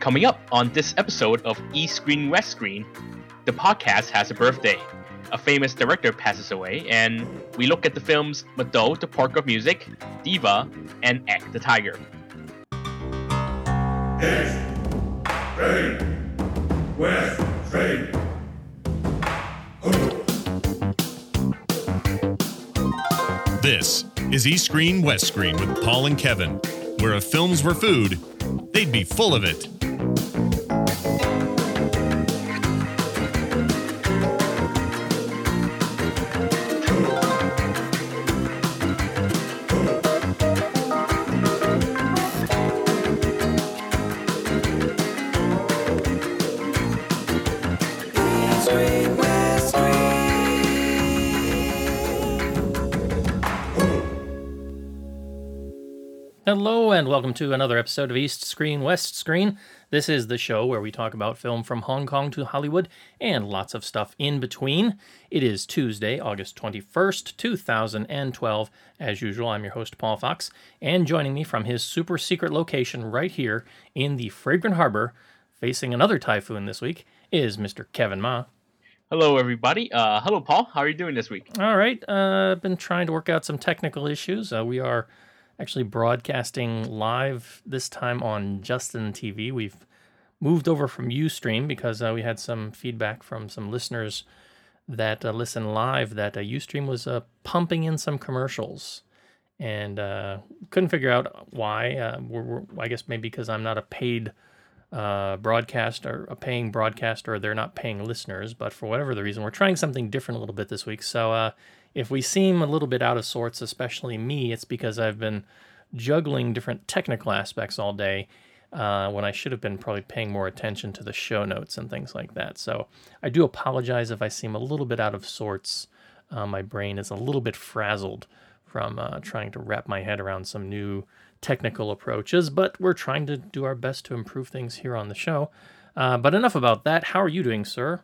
Coming up on this episode of East Screen West Screen, the podcast has a birthday. A famous director passes away, and we look at the films McDull, the Pork of Music, Diva, and Ek the Tiger. East, Screen, West, Screen. This is East Screen West Screen with Paul and Kevin, where if films were food, they'd be full of it. Welcome to another episode of East Screen, West Screen. This is the show where we talk about film from Hong Kong to Hollywood and lots of stuff in between. It is Tuesday, August 21st, 2012. As usual, I'm your host, Paul Fox, and joining me from his super secret location right here in the Fragrant Harbor, facing another typhoon this week, is Mr. Kevin Ma. Hello, everybody. Uh, hello, Paul. How are you doing this week? All right, uh, I've been trying to work out some technical issues. Uh, we are actually broadcasting live this time on Justin TV. We've moved over from Ustream because uh, we had some feedback from some listeners that uh, listen live that uh, Ustream was uh, pumping in some commercials and uh, couldn't figure out why. Uh, we're, we're, I guess maybe because I'm not a paid uh, broadcaster, a paying broadcaster, or they're not paying listeners. But for whatever the reason, we're trying something different a little bit this week. So if we seem a little bit out of sorts, especially me, it's because I've been juggling different technical aspects all day uh, when I should have been probably paying more attention to the show notes and things like that. So I do apologize if I seem a little bit out of sorts. Uh, my brain is a little bit frazzled from uh, trying to wrap my head around some new technical approaches, but we're trying to do our best to improve things here on the show. Uh, but enough about that. How are you doing, sir?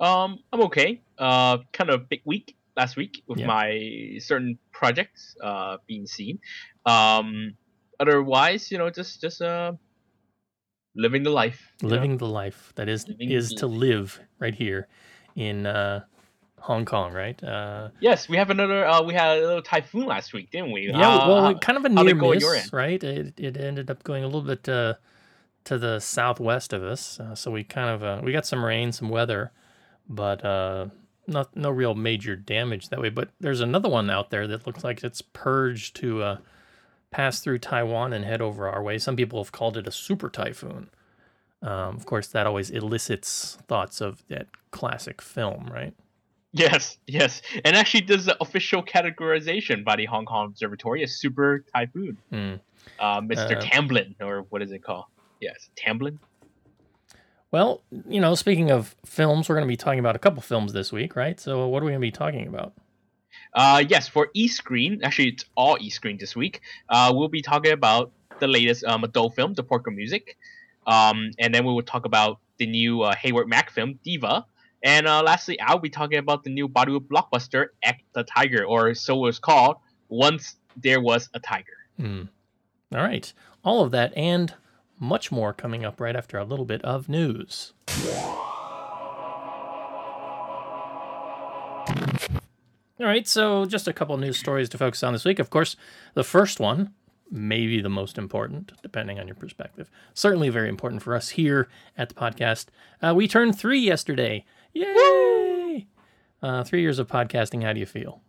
Um, I'm okay. Uh, kind of a big week last week with Yeah. my certain projects uh being seen. Um, otherwise, you know, just just uh living the life. you know? Living the life that is Living is to live right here in uh, Hong Kong, right? Uh, Yes, we have another. Uh, we had a little typhoon last week, didn't we? yeah, Uh, well, how- kind of a near it go at your miss, right? It, it ended up going a little bit uh, to the southwest of us, uh, so we kind of uh, we got some rain, some weather, but uh, not no real major damage that way. But there's another one out there that looks like it's purged to uh, pass through Taiwan and head over our way. Some people have called it a super typhoon. Um, of course, that always elicits thoughts of that classic film, right? Yes, yes, and actually, does the official categorization by the Hong Kong Observatory a super typhoon. Hmm. Uh, Mr. Uh, Tembin, or what is it called? Yes, Tembin. Well, you know, speaking of films, we're going to be talking about a couple films this week, right? So, what are we going to be talking about? Uh, yes, for East Screen, actually, it's all East Screen this week. Uh, we'll be talking about the latest um, McDull film, The Pork of Music. Um, and then we will talk about the new uh, Heiward Mak film, Diva. And uh, lastly, I'll be talking about the new Bollywood blockbuster, Ek the Tiger, or so it was called, Once There Was a Tiger. Hmm. All right. All of that and much more coming up right after a little bit of news. All right, so just a couple news stories to focus on this week. Of course, the first one, maybe the most important, depending on your perspective. Certainly very important for us here at the podcast. Uh, we turned three yesterday. Yay! Uh, three years of podcasting. How do you feel?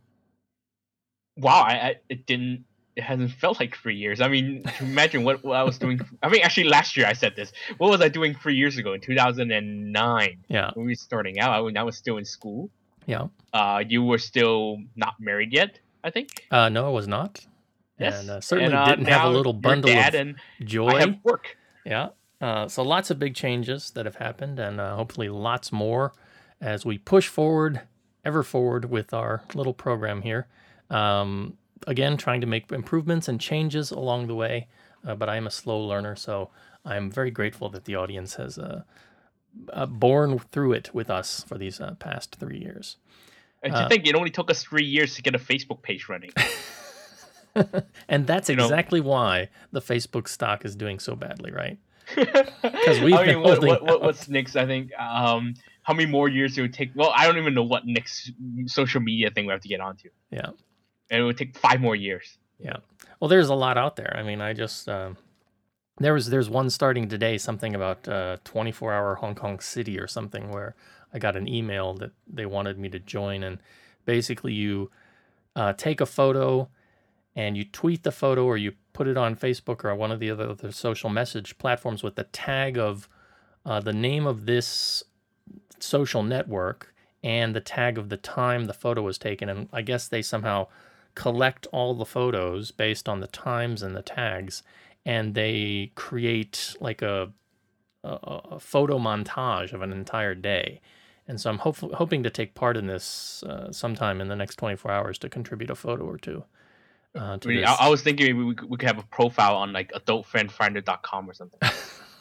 Wow, I, I it didn't it hasn't felt like three years. I mean, imagine what, what I was doing. I mean, actually, last year I said this. What was I doing three years ago in 2009? Yeah, When we were starting out, I, was- I was still in school. yeah. Uh, you were still not married yet, I think. Uh, no, I was not. Yes. And uh, certainly And, uh, didn't have a little bundle dad of and joy. I have work. Yeah. Uh, so lots of big changes that have happened, and uh, hopefully lots more as we push forward, ever forward with our little program here. Um, again, trying to make improvements and changes along the way, uh, but I am a slow learner, so I'm very grateful that the audience has uh, uh, borne through it with us for these uh, past three years. And Uh, to think it only took us three years to get a Facebook page running. And that's You know- exactly why the Facebook stock is doing so badly, right? Because we've I mean, what, what, what, what's next? I think um, how many more years it would take? Well, I don't even know what next social media thing we have to get onto, Yeah. And it would take five more years. Yeah. Well, there's a lot out there. I mean, I just um, there was there's one starting today, something about uh, 24 hour Hong Kong City or something, where I got an email that they wanted me to join, and basically you uh, take a photo and you tweet the photo or you put it on Facebook or one of the other, other social message platforms with the tag of uh, the name of this social network and the tag of the time the photo was taken, and I guess they somehow collect all the photos based on the times and the tags and they create like a, a, a photo montage of an entire day and so i'm hoping to take part in this uh, sometime in the next 24 hours to contribute a photo or two uh, to I, mean, this. I, I was thinking maybe we could, we could have a profile on like adultfriendfinder.com or something.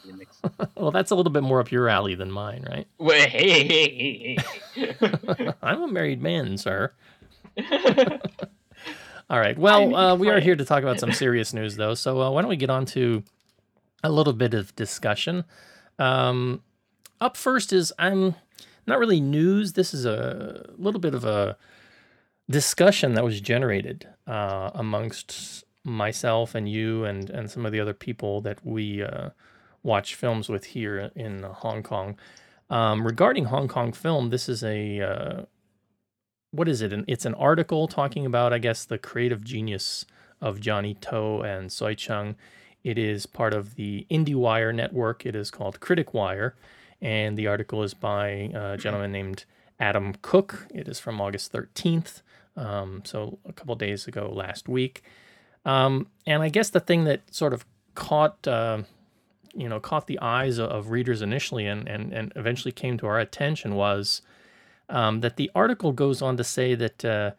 Be a mix. well that's a little bit more up your alley than mine right Well, hey, hey, hey, hey. i'm a married man sir. All right. Well, uh, we are here to talk about some serious news, though. So uh, why don't we get on to a little bit of discussion? Um, up first is I'm not really news. This is a little bit of a discussion that was generated uh, amongst myself and you and and some of the other people that we uh, watch films with here in Hong Kong. Um, regarding Hong Kong film, this is a uh, what is it? It's an article talking about, I guess, the creative genius of Johnny To and Soi Cheang. It is part of the IndieWire network. It is called Critic Wire, and the article is by a gentleman named Adam Cook. It is from August 13th, um, so a couple days ago last week. Um, and I guess the thing that sort of caught, uh, you know, caught the eyes of, of readers initially, and, and and eventually came to our attention was um, that the article goes on to say that, uh,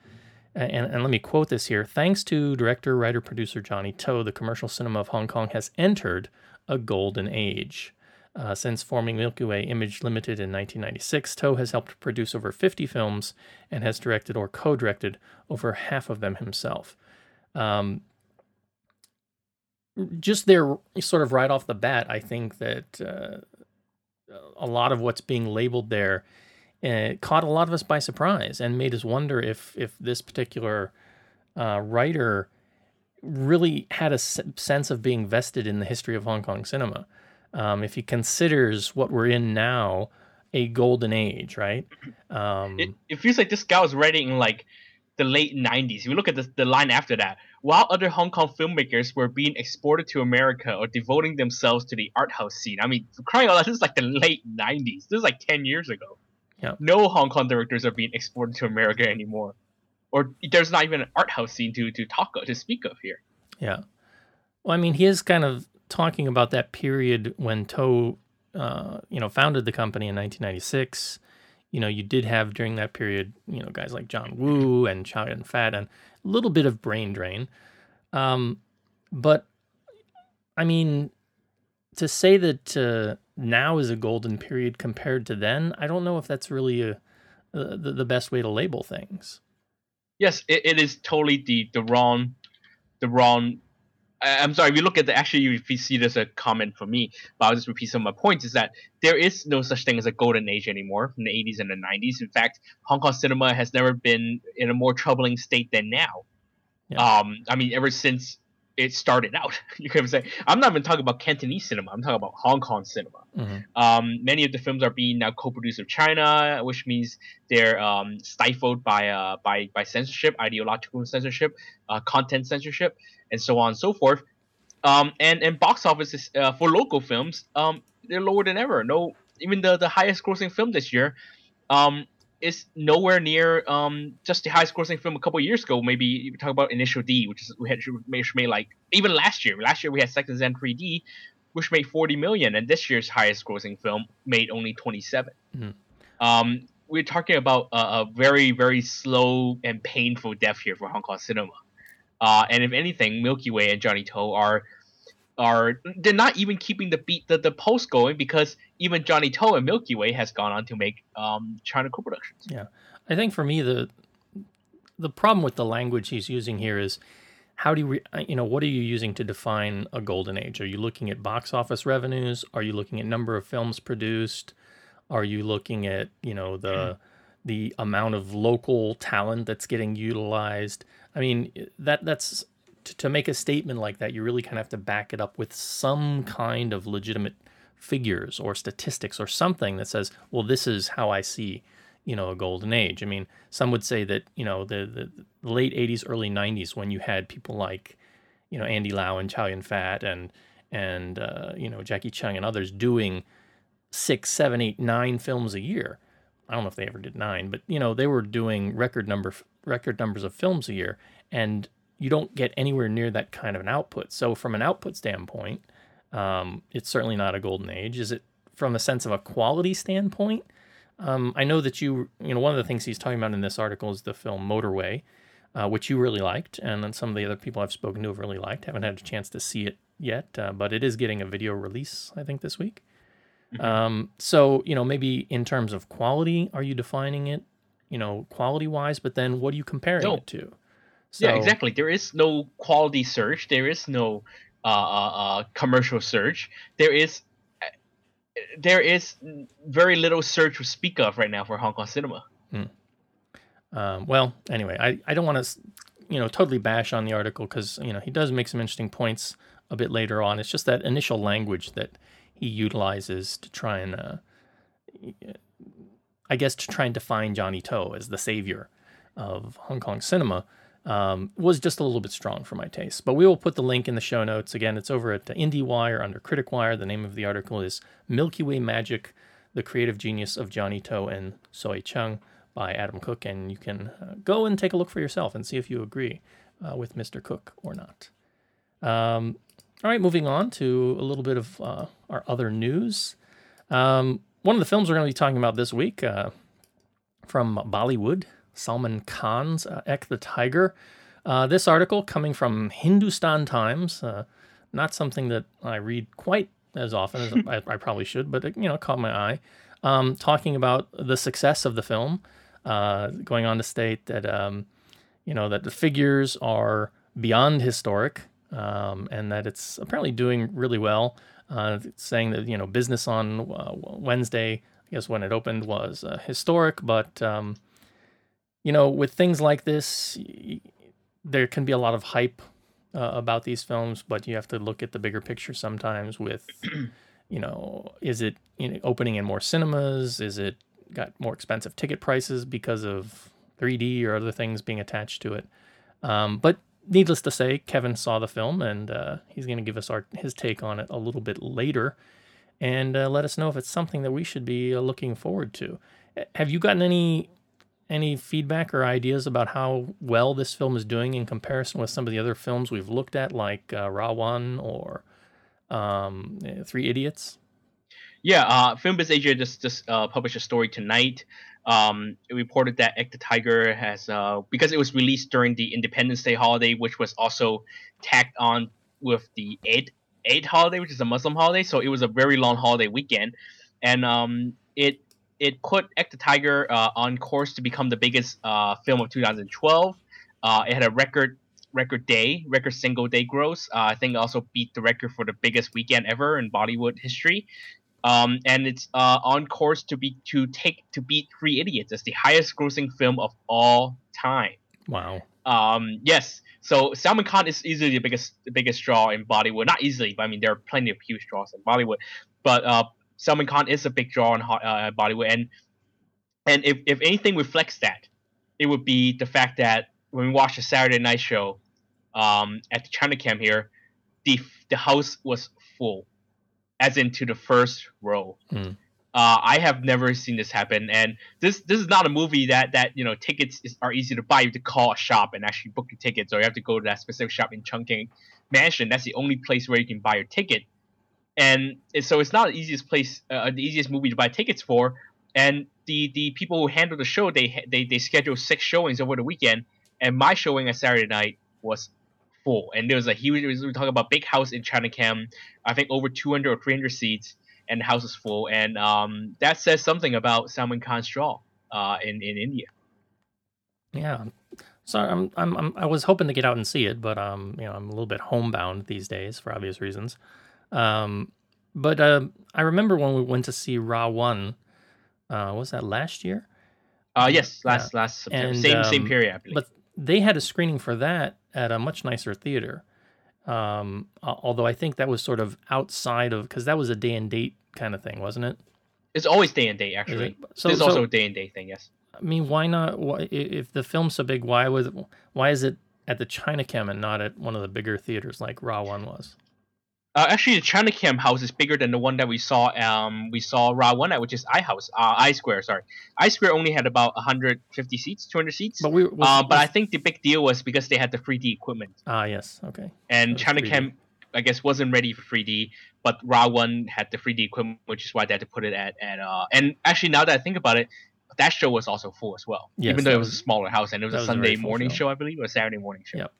and, and let me quote this here thanks to director, writer, producer Johnny To, the commercial cinema of Hong Kong has entered a golden age. Uh, since forming Milky Way Image Limited in 1996, To has helped produce over 50 films and has directed or co directed over half of them himself. Um, just there, sort of right off the bat, I think that uh, a lot of what's being labeled there uh, caught a lot of us by surprise and made us wonder if if this particular uh, writer really had a s- sense of being vested in the history of Hong Kong cinema. Um, if he considers what we're in now a golden age, right? Um, it, it feels like this guy was writing in like the late 90s. If you look at the, the line after that, while other Hong Kong filmmakers were being exported to America or devoting themselves to the art house scene. I mean, crying out loud, this is like the late 90s. This is like 10 years ago. Yeah. No Hong Kong directors are being exported to America anymore. Or there's not even an art house scene to, to talk of, to speak of here. Yeah. Well, I mean, he is kind of talking about that period when To, uh, you know, founded the company in 1996. You know, you did have during that period, you know, guys like John Woo and Chow Yun Fat and a little bit of brain drain. Um, but I mean, to say that uh, now is a golden period compared to then, I don't know if that's really a, uh, the, the best way to label things. yes, it, it is totally the the wrong, the wrong. I- I'm sorry. If you look at the actually, if you see there's a comment for me, but I'll just repeat some of my points. Is that there is no such thing as a golden age anymore from the 80s and the 90s. In fact, Hong Kong cinema has never been in a more troubling state than now. Yeah. Um, I mean, ever since it started out, you can say I'm not even talking about Cantonese cinema. I'm talking about Hong Kong cinema. Mhm. Um, many of the films are being now co-produced with China, which means they're um, stifled by uh, by by censorship, ideological censorship, uh, content censorship, and so on and so forth. Um, and and box offices uh, for local films, um, they're lower than ever. No, even the the highest grossing film this year, um, is nowhere near um just the highest grossing film a couple years ago. Maybe you talk about Initial D, which is we had which made like even last year. Last year we had Sex and Zen 3D, which made 40 million, and this year's highest grossing film made only 27. Mhm. Um, we're talking about a, a very very slow and painful death here for Hong Kong cinema. Uh, and if anything, Milky Way and Johnny To are are they're not even keeping the beat the, the pulse going because even Johnny To and Milky Way has gone on to make um, China co-productions. Yeah, I think for me the the problem with the language he's using here is how do you re- uh, you know what are you using to define a golden age? Are you looking at box office revenues? Are you looking at number of films produced? Are you looking at you know the the amount of local talent that's getting utilized? I mean that that's to, to make a statement like that, you really kind of have to back it up with some kind of legitimate figures or statistics or something that says, well, this is how I see you know a golden age. I mean, some would say that you know the the late '80s, early '90s, when you had people like you know Andy Lau and Chow Yun Fat and and uh, you know Jacky Cheung and others doing six, seven, eight, nine films a year. I don't know if they ever did nine, but you know they were doing record number record numbers of films a year, and you don't get anywhere near that kind of an output. So from an output standpoint, um, it's certainly not a golden age. Is it from a sense of a quality standpoint? Um, I know that you, you know, one of the things he's talking about in this article is the film Motorway, uh, which you really liked, and then some of the other people I've spoken to have really liked. Haven't had a chance to see it yet, uh, but it is getting a video release, I think, this week. Mm-hmm. Um, so, you know, maybe in terms of quality, are you defining it, you know, quality wise? But then what are you comparing no. it to? So, yeah, exactly. There is no quality search. There is no uh, uh, uh commercial search. There is there is very little search to speak of right now for Hong Kong cinema. Hmm. Um, well, anyway, I, I don't want to, you know, totally bash on the article because you know he does make some interesting points a bit later on. It's just that initial language that he utilizes to try and, uh, I guess, to try and define Johnny To as the savior of Hong Kong cinema um, was just a little bit strong for my taste. But we will put the link in the show notes. Again, it's over at IndieWire under Critic Wire. The name of the article is Milky Way Magic The Creative Genius of Johnny To and Soi Cheang by Adam Cook. And you can uh, go and take a look for yourself and see if you agree uh, with Mr. Cook or not. Um, all right, moving on to a little bit of uh, our other news. Um, one of the films we're going to be talking about this week uh, from Bollywood Salman Khan's uh, Ek the Tiger. Uh, this article coming from Hindustan Times, uh, not something that I read quite as often as I, I, probably should, but it, you know, caught my eye. Um, talking about the success of the film, uh, going on to state that um, you know that the figures are beyond historic, um, and that it's apparently doing really well. Uh, saying that you know business on uh, Wednesday, I guess when it opened, was uh, historic, but um, you know, with things like this, there can be a lot of hype uh, about these films, but you have to look at the bigger picture sometimes. With, you know, is it you know, opening in more cinemas? Is it got more expensive ticket prices because of 3D or other things being attached to it? Um, but needless to say, Kevin saw the film and uh, he's going to give us our his take on it a little bit later, and uh, let us know if it's something that we should be uh, looking forward to. Have you gotten any any feedback or ideas about how well this film is doing in comparison with some of the other films we've looked at, like uh, Ra.One or um, Three Idiots? Yeah, uh, FilmBiz Asia just just uh, published a story tonight. Um, it reported that Ek the Tiger has uh, because it was released during the Independence Day holiday, which was also tacked on with the Eid Eid holiday, which is a Muslim holiday. So it was a very long holiday weekend, and um, it it put Ek the Tiger uh, on course to become the biggest uh, film of 2012. Uh, it had a record record day, record single day gross. Uh, I think it also beat the record for the biggest weekend ever in Bollywood history. Um, and it's uh, on course to be to take to beat Three Idiots as the highest grossing film of all time. Wow. Um, yes. So Salman Khan is easily the biggest the biggest draw in Bollywood. Not easily, but I mean there are plenty of huge draws in Bollywood. But uh, Salman Khan is a big draw on uh, Bollywood, and and if, if anything reflects that, it would be the fact that when we watched the Saturday night show um, at the Chinachem here, the the house was full, as into the first row. Mm. Uh, I have never seen this happen, and this this is not a movie that that you know tickets is, are easy to buy. You have to call a shop and actually book your tickets, or you have to go to that specific shop in Chungking Mansion. That's the only place where you can buy your ticket and so it's not the easiest place, uh, the easiest movie to buy tickets for. And the the people who handle the show, they they they schedule six showings over the weekend, and my showing on Saturday night was full. And there was a huge. We were talking about big house in Chinachem, I think over 200 or 300 seats, and the house was full. And um, that says something about Salman Khan's draw uh, in in India. Yeah, So I'm, I'm, I'm I was hoping to get out and see it, but um, you know, I'm a little bit homebound these days for obvious reasons. Um, but uh, I remember when we went to see Ra One. Uh, was that last year? Uh, yes, last last September. And, same same um, period, I believe. But they had a screening for that at a much nicer theater. Um, although I think that was sort of outside of because that was a day and date kind of thing, wasn't it? it's always day and date actually. So, it's so, also a day and date thing. Yes. I mean, why not? Why, if the film's so big, why was why is it at the Chinachem and not at one of the bigger theaters like Ra.One was? Uh, actually, the Chinachem house is bigger than the one that we saw. Um, we saw Ra.One at, which is I House, uh, I Square. Sorry, I Square only had about 150 seats, 200 seats. But we, was, uh, but I think the big deal was because they had the 3D equipment, ah yes, okay, and That's Chinachem, I guess, wasn't ready for 3D. But Ra.One had the 3D equipment, which is why they had to put it at at. Uh, and actually, now that I think about it, that show was also full as well, Yes, even though it was, was- a smaller house and it was a was Sunday morning show. show, I believe, or a Saturday morning show. Yep.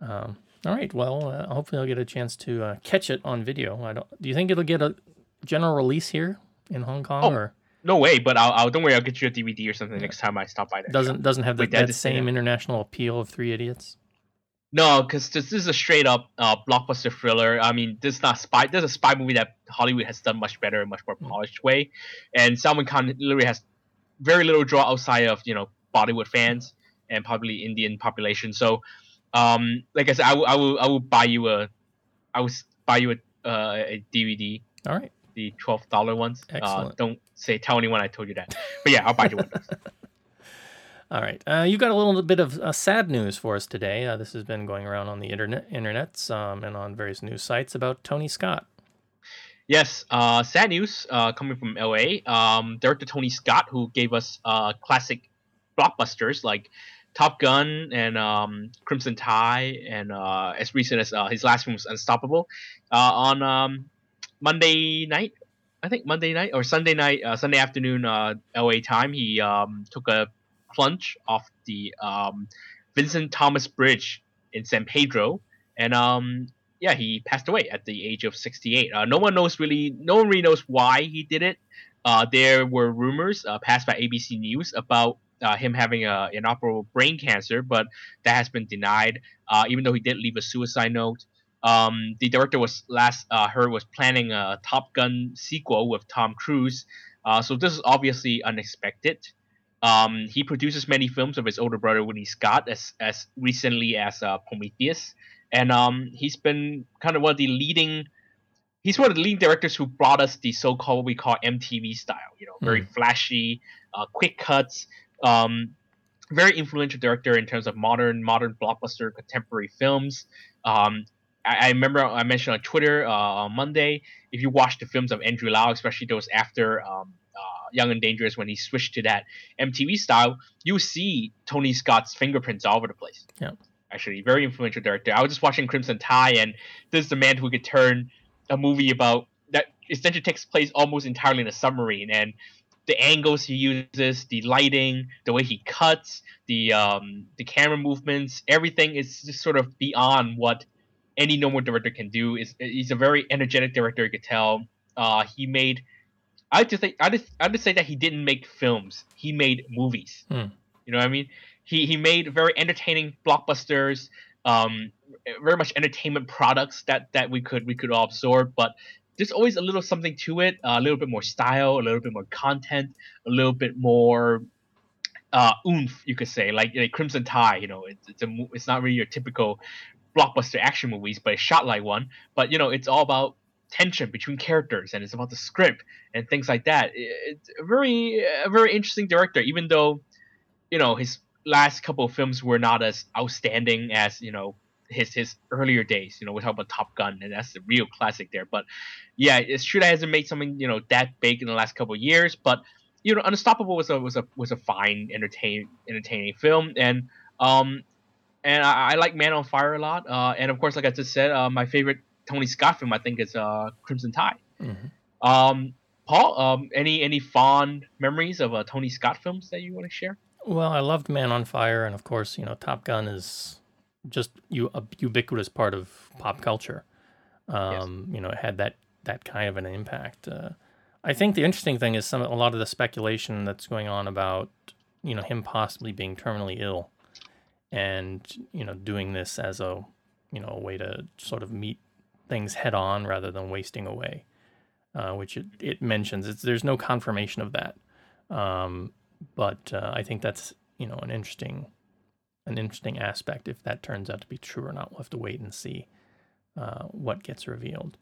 Um, all right. Well, uh, hopefully I'll get a chance to uh, catch it on video. I don't. Do you think it'll get a general release here in Hong Kong, Oh, or No way, but I'll, I'll don't worry, I'll get you a DVD or something next time I stop by there. doesn't doesn't have the, Wait, I that same international appeal of Three Idiots? No, because this is a straight up uh, blockbuster thriller. I mean, this is not spy. This is a spy movie that Hollywood has done much better, and much more polished way. And Salman Khan literally has very little draw outside of you know Bollywood fans and probably Indian population. So, um, like I said, I will, I will, I will buy you a, I will buy you a, uh, a DVD, All right. the twelve dollar ones. Uh, Excellent. don't say tell anyone I told you that. But yeah, I'll buy you one. of those. All right. Uh, you got a little bit of uh, sad news for us today. Uh, this has been going around on the internet, internets, um, and on various news sites about Tony Scott. Yes, uh, sad news uh, coming from LA. Um, director Tony Scott, who gave us uh, classic blockbusters like Top Gun and um, Crimson Tide, and uh, as recent as uh, his last film was Unstoppable, uh, on um, Monday night, I think Monday night or Sunday night, uh, Sunday afternoon, uh, LA time, he um, took a plunge off the um, Vincent Thomas Bridge in San Pedro, and um, yeah, he passed away at the age of 68. Uh, no one knows really, no one really knows why he did it. There were rumors passed by ABC News about uh, him having a inoperable brain cancer, but that has been denied. Uh, even though he did leave a suicide note. Um, the director was last uh, heard was planning a Top Gun sequel with Tom Cruise. Uh, so this is obviously unexpected. Um, he produces many films of his older brother Ridley Scott, as as recently as uh, Prometheus and um, he's been kind of one of the leading. He's one of the leading directors who brought us the so-called what we call MTV style. You know, very flashy, uh, quick cuts. Um, very influential director in terms of modern modern blockbuster contemporary films. Um, I, I remember I mentioned on Twitter uh, on Monday. If you watch the films of Andrew Lau, especially those after um, uh, Young and Dangerous, when he switched to that MTV style, you see Tony Scott's fingerprints all over the place Yeah, actually very influential director. I was just watching Crimson Tide, and this is the man who could turn a movie about that essentially takes place almost entirely in a submarine, and the angles he uses, the lighting, the way he cuts, the um, the camera movements, everything is just sort of beyond what any normal director can do. Is he's a very energetic director. You could tell. Uh, he made. I just think I just I just say that he didn't make films. He made movies. Hmm. You know what I mean? He he made very entertaining blockbusters, um, very much entertainment products that that we could we could all absorb. But there's always a little something to it, a little bit more style, a little bit more content, a little bit more uh, oomph, you could say. Like, like Crimson Tide, you know, it's it's a it's not really your typical blockbuster action movies, but it's shot like one. But you know, it's all about tension between characters and it's about the script and things like that. It's a very a very interesting director, even though you know his last couple of films were not as outstanding as you know his his earlier days. You know, we talk about Top Gun, and that's the real classic there. But yeah, it's true that hasn't made something you know that big in the last couple of years. But you know, Unstoppable was a was a was a fine entertain entertaining film, and um and I, I like Man on Fire a lot. Uh, and of course, like I just said, uh, my favorite Tony Scott film I think is uh Crimson Tide. Mhm. Um, Paul, um, any any fond memories of uh, Tony Scott films that you want to share? Well, I loved Man on Fire, and of course, you know, Top Gun is just you a ubiquitous part of pop culture. Um, You know, it had that that kind of an impact. Uh, I think the interesting thing is some a lot of the speculation that's going on about you know him possibly being terminally ill and you know doing this as a you know a way to sort of meet things head on rather than wasting away, uh, which it, it mentions. It's, there's no confirmation of that, um, but uh, I think that's you know an interesting an interesting aspect if that turns out to be true or not. We'll have to wait and see uh, what gets revealed.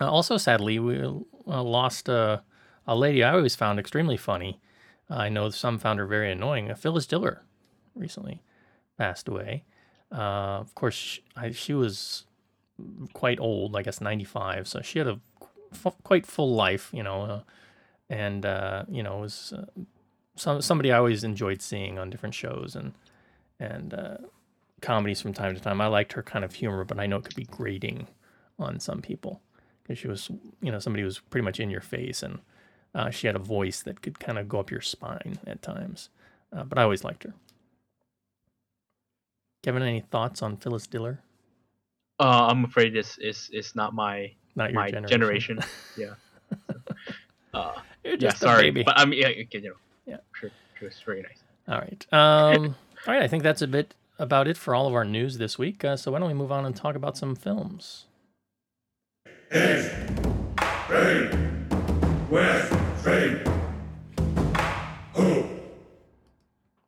Uh, also, sadly, we uh, lost a, a lady I always found extremely funny. I know some found her very annoying. Phyllis Diller recently passed away. Uh, of course, she, I, she was quite old, I guess 95, so she had a f- quite full life, you know, uh, and, uh, you know, was uh, some, somebody I always enjoyed seeing on different shows and, and uh, comedies from time to time. I liked her kind of humor, but I know it could be grating on some people because she was, you know, somebody who was pretty much in your face and uh, she had a voice that could kind of go up your spine at times. Uh, but I always liked her. Kevin, any thoughts on Phyllis Diller? Uh, I'm afraid this is is not my Not your my generation. generation. yeah. Uh, yeah, sorry, but I mean, yeah, you know, Yeah. sure, sure, it's very nice. All right. Um, all right. I think that's a bit about it for all of our news this week. Uh, so why don't we move on and talk about some films? East, ready, west, ready. Ho,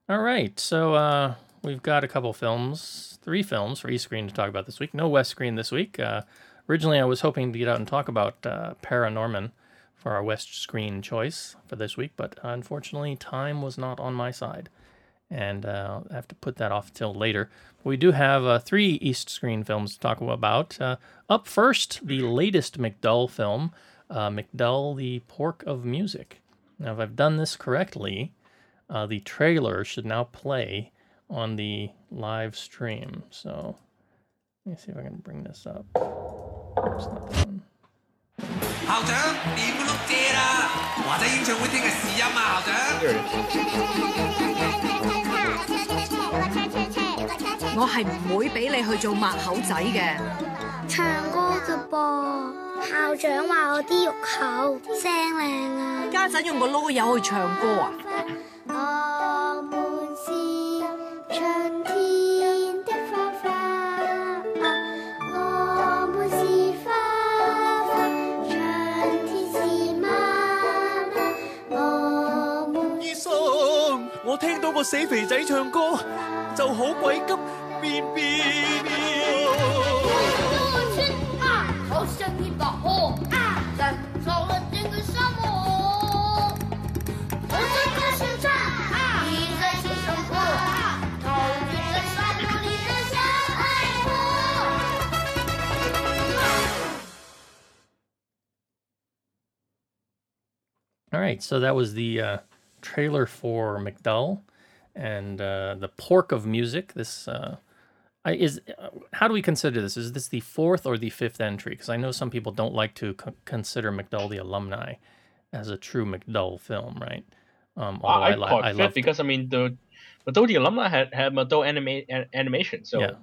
All right. So uh, we've got a couple films, three films for East Screen to talk about this week. No West Screen this week. Uh, originally, I was hoping to get out and talk about uh, Paranorman for our West Screen choice for this week, but unfortunately, time was not on my side. And uh, I have to put that off till later. We do have uh, three East Screen films to talk about. Uh, up first, the latest McDull film, uh, McDull, the Pork of Music. Now, if I've done this correctly, uh, the trailer should now play on the live stream. So let me see if I can bring this up. Oops, not that one. 校長點碌蔗啦！華仔演唱會聽日試音啊，校長。There it is. 我係唔會俾你去做抹口仔嘅。唱歌啫噃，校長話我啲肉口聲靚啊！家陣用個囉柚去唱歌啊！我們是春天我聽到個死肥仔唱歌就好鬼急，便便。多吃啊，好像一把火啊，燃烧了整个沙漠。我在歌声唱，你在欣赏歌，陶醉在沙漠里的小爱国。All right, so that was the trailer for McDull and uh, the Pork of Music. This uh, is uh, how do we consider this? Is this the fourth or the fifth entry? Because I know some people don't like to co- consider McDull the alumni as a true McDull film, right? Um, although I, I, li- it I love because I mean the the alumni had had McDull anima- an- animation, so Yeah. it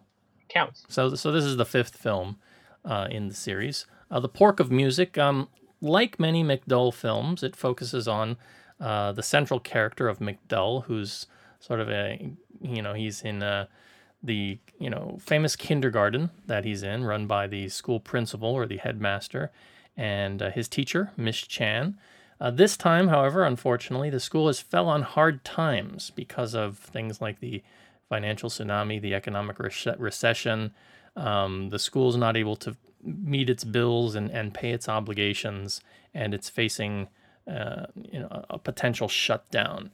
counts. So, so this is the fifth film uh, in the series. Uh, the Pork of Music, um, like many McDull films, it focuses on uh, the central character of McDull, who's sort of a, you know, he's in uh, the, you know, famous kindergarten that he's in, run by the school principal or the headmaster, and uh, his teacher, Miss Chan. Uh, this time, however, unfortunately, the school has fell on hard times because of things like the financial tsunami, the economic rece- recession. Um, the school's not able to meet its bills and, and pay its obligations, and it's facing uh, you know a, potential shutdown.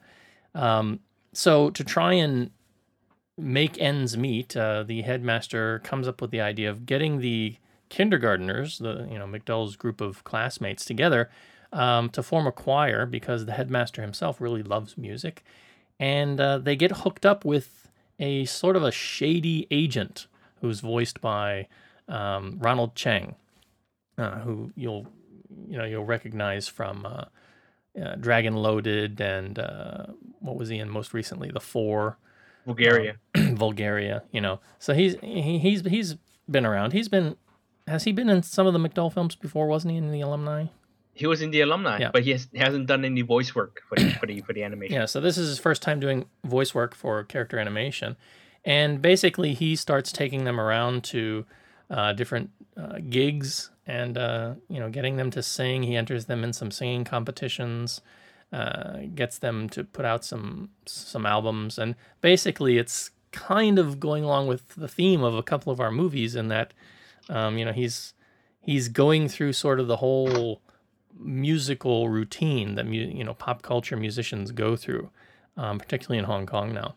Um, so to try and make ends meet, uh, the headmaster comes up with the idea of getting the kindergarteners, the you know McDull's group of classmates, together um, to form a choir because the headmaster himself really loves music, and uh, they get hooked up with a sort of a shady agent who's voiced by um, Ronald Cheng, uh, who you'll you know you'll recognize from uh, Dragon Loaded and uh, what was he in most recently, The Four. Vulgaria. Vulgaria, you know. So he's he, he's he's been around. He's been has he been in some of the McDull films before? Wasn't he in the alumni? He was in the alumni, Yeah. but he, has, hasn't done any voice work for the, for the for the animation. Yeah, so this is his first time doing voice work for character animation, and basically he starts taking them around to uh, different uh, gigs and uh, you know getting them to sing. He enters them in some singing competitions, uh, gets them to put out some some albums, and basically it's kind of going along with the theme of a couple of our movies in that um, you know he's he's going through sort of the whole musical routine that mu- you know pop culture musicians go through, um, particularly in Hong Kong now.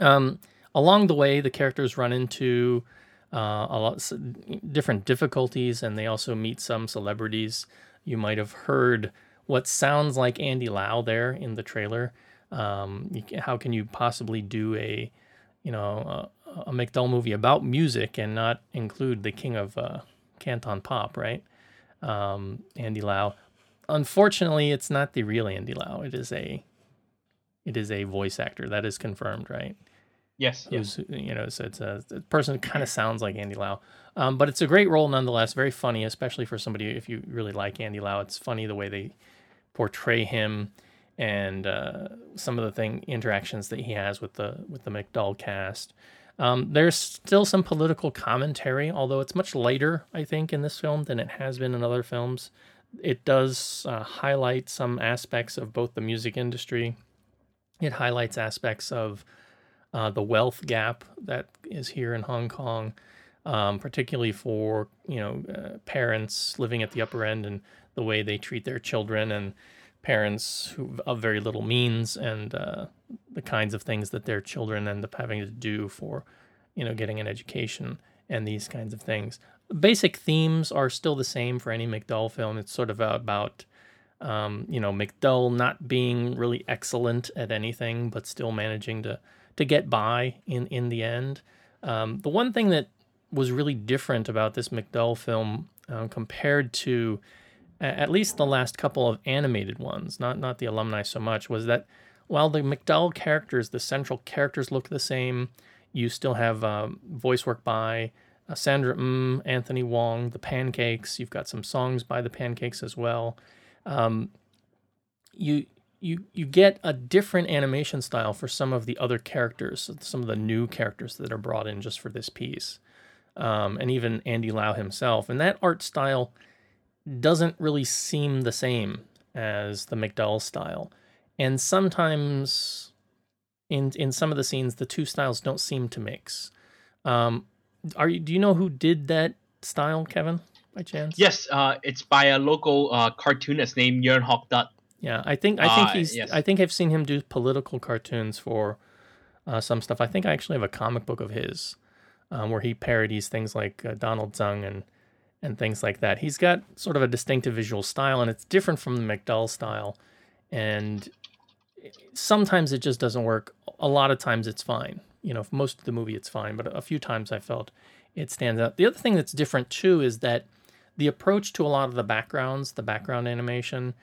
Um, along the way, the characters run into uh, a lot different difficulties, and they also meet some celebrities. You might have heard what sounds like Andy Lau there in the trailer. Um, you, ca- how can you possibly do a you know a, a McDull movie about music and not include the king of uh, Cantopop, right? um, Andy Lau. Unfortunately, it's not the real Andy Lau. It is a it is a voice actor that is confirmed, right? Yes, yes. Who's you know, so it's a, a person who kind of sounds like Andy Lau, um, but it's a great role nonetheless. Very funny, especially for somebody if you really like Andy Lau. It's funny the way they portray him and uh, some of the thing interactions that he has with the with the McDull cast. Um, there's still some political commentary, although it's much lighter, I think, in this film than it has been in other films. It does uh, highlight some aspects of both the music industry. It highlights aspects of uh, the wealth gap that is here in Hong Kong, um, particularly for you know uh, parents living at the upper end and the way they treat their children and parents who of very little means and uh, the kinds of things that their children end up having to do for you know getting an education and these kinds of things. Basic themes are still the same for any McDull film. It's sort of about um, you know McDull not being really excellent at anything but still managing to to get by in in the end um, the one thing that was really different about this McDull film uh, compared to at least the last couple of animated ones, not not the alumni so much, was that while the McDull characters, the central characters look the same, you still have um, voice work by uh, Sandra Mm, Anthony Wong, the Pancakes. You've got some songs by the Pancakes as well. Um, you you you get a different animation style for some of the other characters, some of the new characters that are brought in just for this piece, um, and even Andy Lau himself. And that art style doesn't really seem the same as the McDull style. And sometimes in in some of the scenes the two styles don't seem to mix. Um are you do you know who did that style, Kevin, by chance? Yes, uh, it's by a local uh, cartoonist named Yeung Hok Tak. Yeah, I think I think Ah, he's yes. I think I've seen him do political cartoons for uh, some stuff. I think I actually have a comic book of his um, where he parodies things like uh, Donald Tsang and and things like that. He's got sort of a distinctive visual style, and it's different from the McDull style. And sometimes it just doesn't work. A lot of times it's fine. You know, for most of the movie it's fine, but a few times I felt it stands out. The other thing that's different too is that the approach to a lot of the backgrounds, the background animation,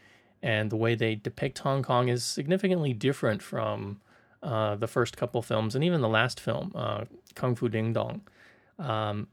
and the way they depict Hong Kong is significantly different from uh, the first couple films and even the last film, uh, Kung Fu Ding Dong. Um,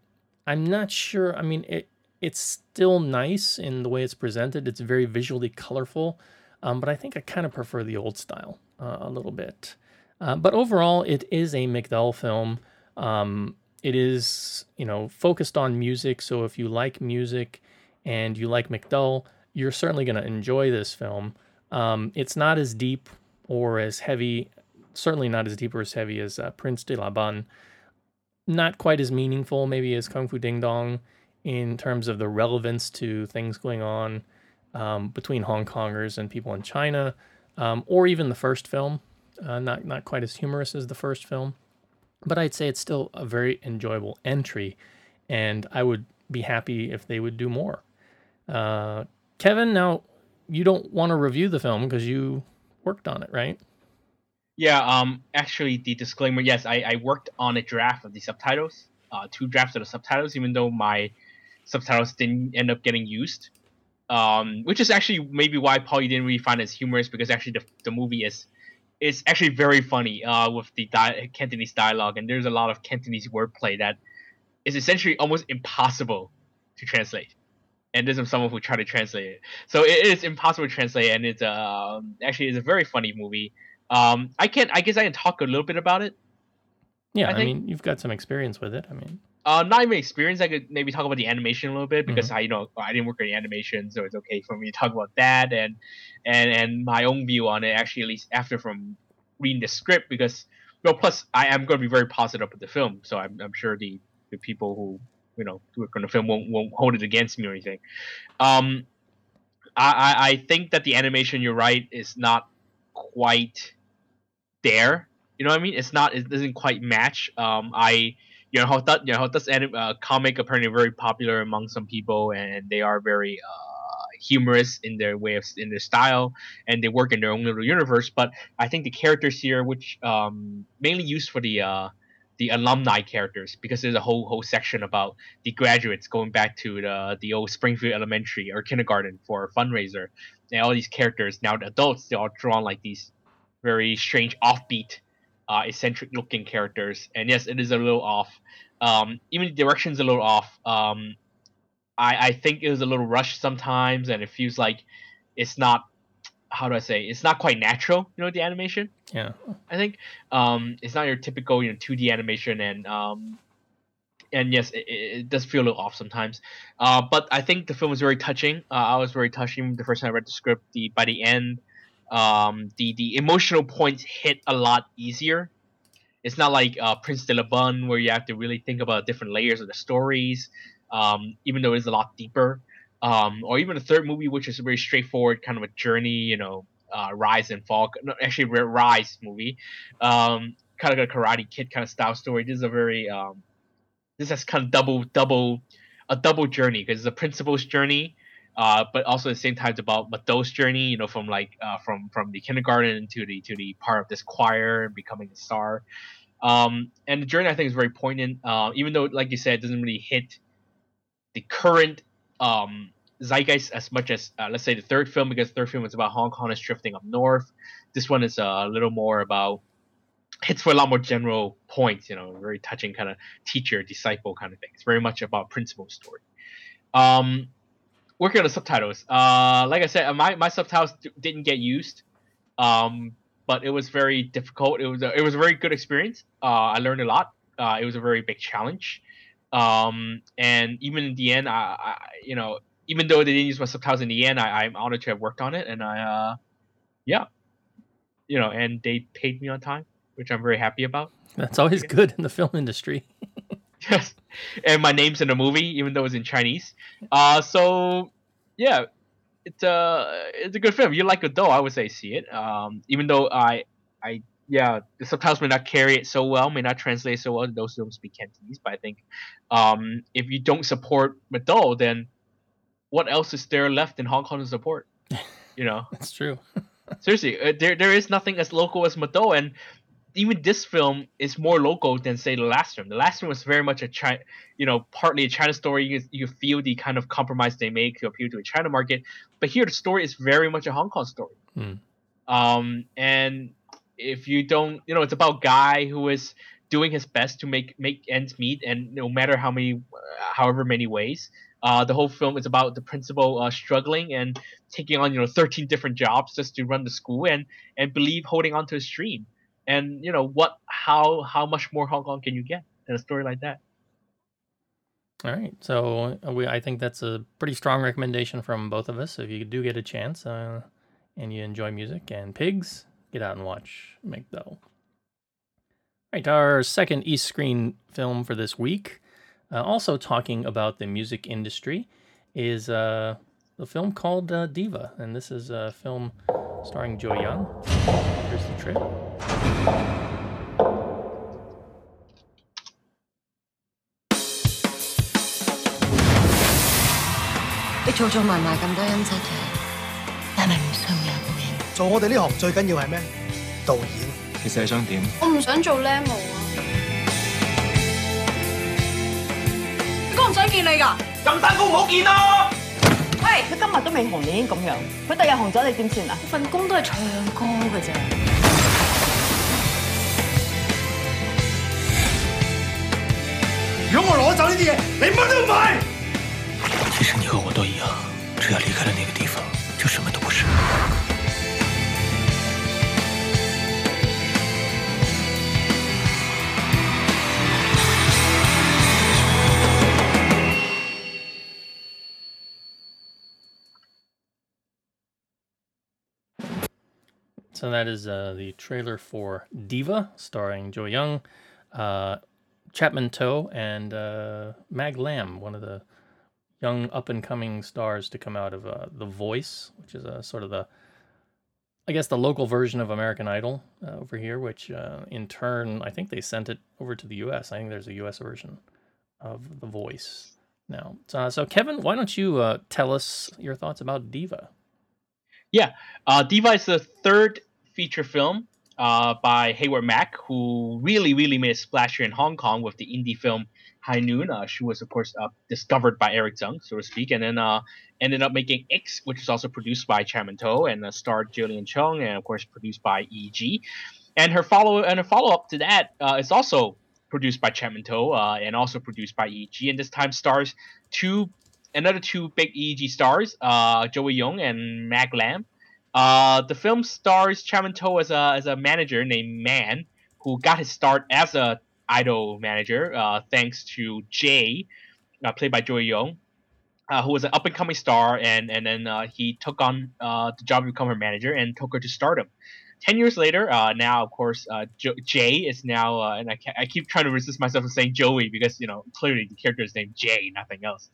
I'm not sure. I mean, it it's still nice in the way it's presented. It's very visually colorful, um, but I think I kind of prefer the old style uh, a little bit. Uh, but overall, it is a McDull film. Um, it is, you know, focused on music. So if you like music and you like McDull, you're certainly going to enjoy this film. Um, it's not as deep or as heavy, certainly not as deep or as heavy as uh, Prince de la Bun. Not quite as meaningful, maybe, as Kung Fu Ding Dong in terms of the relevance to things going on um, between Hong Kongers and people in China, um, or even the first film. Uh, not not quite as humorous as the first film, but I'd say it's still a very enjoyable entry, and I would be happy if they would do more. Uh, Kevin, now you don't want to review the film because you worked on it, right? Yeah, um, actually, the disclaimer yes, I, I worked on a draft of the subtitles, uh, two drafts of the subtitles, even though my subtitles didn't end up getting used. Um, which is actually maybe why Paul you didn't really find it as humorous because actually the, the movie is is actually very funny uh, with the di- Cantonese dialogue and there's a lot of Cantonese wordplay that is essentially almost impossible to translate. And this is someone who tried to translate it. So it is impossible to translate, and it's um actually it's a very funny movie. Um, I can I guess I can talk a little bit about it. Yeah, I I, mean, you've got some experience with it. I mean, Uh, not even experience. I could maybe talk about the animation a little bit because Mhm. I, you know, I didn't work in animation, so it's okay for me to talk about that and and and my own view on it. Actually, at least after from reading the script, because well, plus I am going to be very positive with the film, so I'm, I'm sure the the people who you know work on the film won't won't hold it against me or anything. Um, I I, I think that the animation, you're right, is not quite there. You know what I mean? It's not. It doesn't quite match. Um, I you know how that you know how anim- uh, comic apparently very popular among some people and they are very uh, humorous in their way of in their style and they work in their own little universe but i think the characters here which um, mainly used for the uh, the alumni characters because there's a whole whole section about the graduates going back to the the old springfield elementary or kindergarten for a fundraiser. And all these characters now the adults they're all drawn like these very strange offbeat uh, eccentric looking characters. And yes it is a little off. Um, even the direction's a little off. Um, I, I think it was a little rushed sometimes and it feels like it's not how do i say it's not quite natural you know the animation yeah, I think um, it's not your typical you know 2D animation, and um, and yes, it, it does feel a little off sometimes. Uh, but I think the film was very touching. Uh, I was very touching the first time I read the script. The by the end, um, the the emotional points hit a lot easier. It's not like uh, Prince de la Bun where you have to really think about different layers of the stories. Um, even though it's a lot deeper. Um, or even the third movie, which is a very straightforward kind of a journey, you know, uh, rise and fall. No, actually, rise movie, um, kind of like a Karate Kid kind of style story. This is a very um, this has kind of double double a double journey because it's a principal's journey, uh, but also at the same time it's about Mado's journey. You know, from like uh, from from the kindergarten to the to the part of this choir and becoming a star. Um, and the journey I think is very poignant. Uh, even though, like you said, it doesn't really hit the current um, zeitgeist as much as uh, let's say the third film because third film is about Hong Kong is drifting up north. This one is uh, a little more about hits for a lot more general points. You know, very touching kind of teacher disciple kind of thing. It's very much about principal story. Um, working on the subtitles. Uh, like I said, uh, my my subtitles didn't get used. Um, but it was very difficult. It was a, it was a very good experience. Uh, I learned a lot. Uh, it was a very big challenge. Um, and even in the end, I, I you know even though they didn't use my subtitles in the end, I, I'm honored to have worked on it, and I, uh, yeah, you know, and they paid me on time, which I'm very happy about. that's always good in the film industry. Yes, and my name's in the movie, even though it's in Chinese. Uh, so yeah, it's a it's a good film. You like it though, I would say see it. Um, even though I I yeah, the subtitles may not carry it so well, may not translate so well. Those don't speak Cantonese, but I think um, if you don't support Mado, then what else is there left in Hong Kong to support? You know, That's true. seriously, uh, there there is nothing as local as Mado, and even this film is more local than say the last film. The last film was very much a China, you know, partly a China story. You, you feel the kind of compromise they make to appeal to a China market, but here the story is very much a Hong Kong story. Hmm. Um, and if you don't, you know, it's about guy who is doing his best to make make ends meet, and no matter how many, uh, however many ways. Uh, the whole film is about the principal uh, struggling and taking on you know 13 different jobs just to run the school and and believe holding on to his dream and you know what how how much more hong kong can you get than a story like that All right, so uh, we I think that's a pretty strong recommendation from both of us. If you do get a chance uh, and you enjoy music and pigs, get out and watch McDull. All right, our second East Screen film for this week, uh, also talking about the music industry is uh, a film called uh, Diva, and this is a film starring Joey Yung. Here's the trip. 你做做埋埋咁多音質嘅，但係唔需要有報應。做我哋呢行最緊要係咩？導演。其實係想點？我唔想做 l e m o 唔想見你㗎？咁辛苦唔好見啦！喂，佢今日都未紅，你已經咁樣，佢第日紅咗你點算啊？份工都係唱歌嘅啫。如果我攞走呢啲嘢，你乜都唔係。其实你和我都一样，只要离开了那个地方，就什么都不是。So that is uh, the trailer for Diva, starring Joey Yung, uh, Chapman To, and uh, Mag Lam, one of the young up and coming stars to come out of uh, The Voice, which is a sort of the, I guess, the local version of American Idol uh, over here. Which uh, in turn, I think they sent it over to the U.S. I think there's a U.S. version of The Voice now. So, Kevin, why don't you uh, tell us your thoughts about Diva? Yeah, uh, Diva is the third feature film uh, by Heiward Mak, who really, really made a splash here in Hong Kong with the indie film High Noon. Uh, she was, of course, uh, discovered by Eric Tsang, so to speak, and then uh, ended up making Ex, which is also produced by Chapman To and uh, starred Gillian Chung, and of course produced by EG. And her follow and her follow up to that uh, is also produced by Chapman To uh, and also produced by EG, and this time stars two another two big EEG stars, uh, Joey Yung and Mag Lam. Uh, the film stars Chapman To as a as a manager named Man, who got his start as a idol manager, uh, thanks to Jay, uh, played by Joey Yung, uh, who was an up and coming star, and and then uh, he took on the job to become her manager and took her to stardom. Ten years later, now of course, jo- Jay is now, and I, ca- I keep trying to resist myself from saying Joey because you know clearly the character is named Jay, nothing else.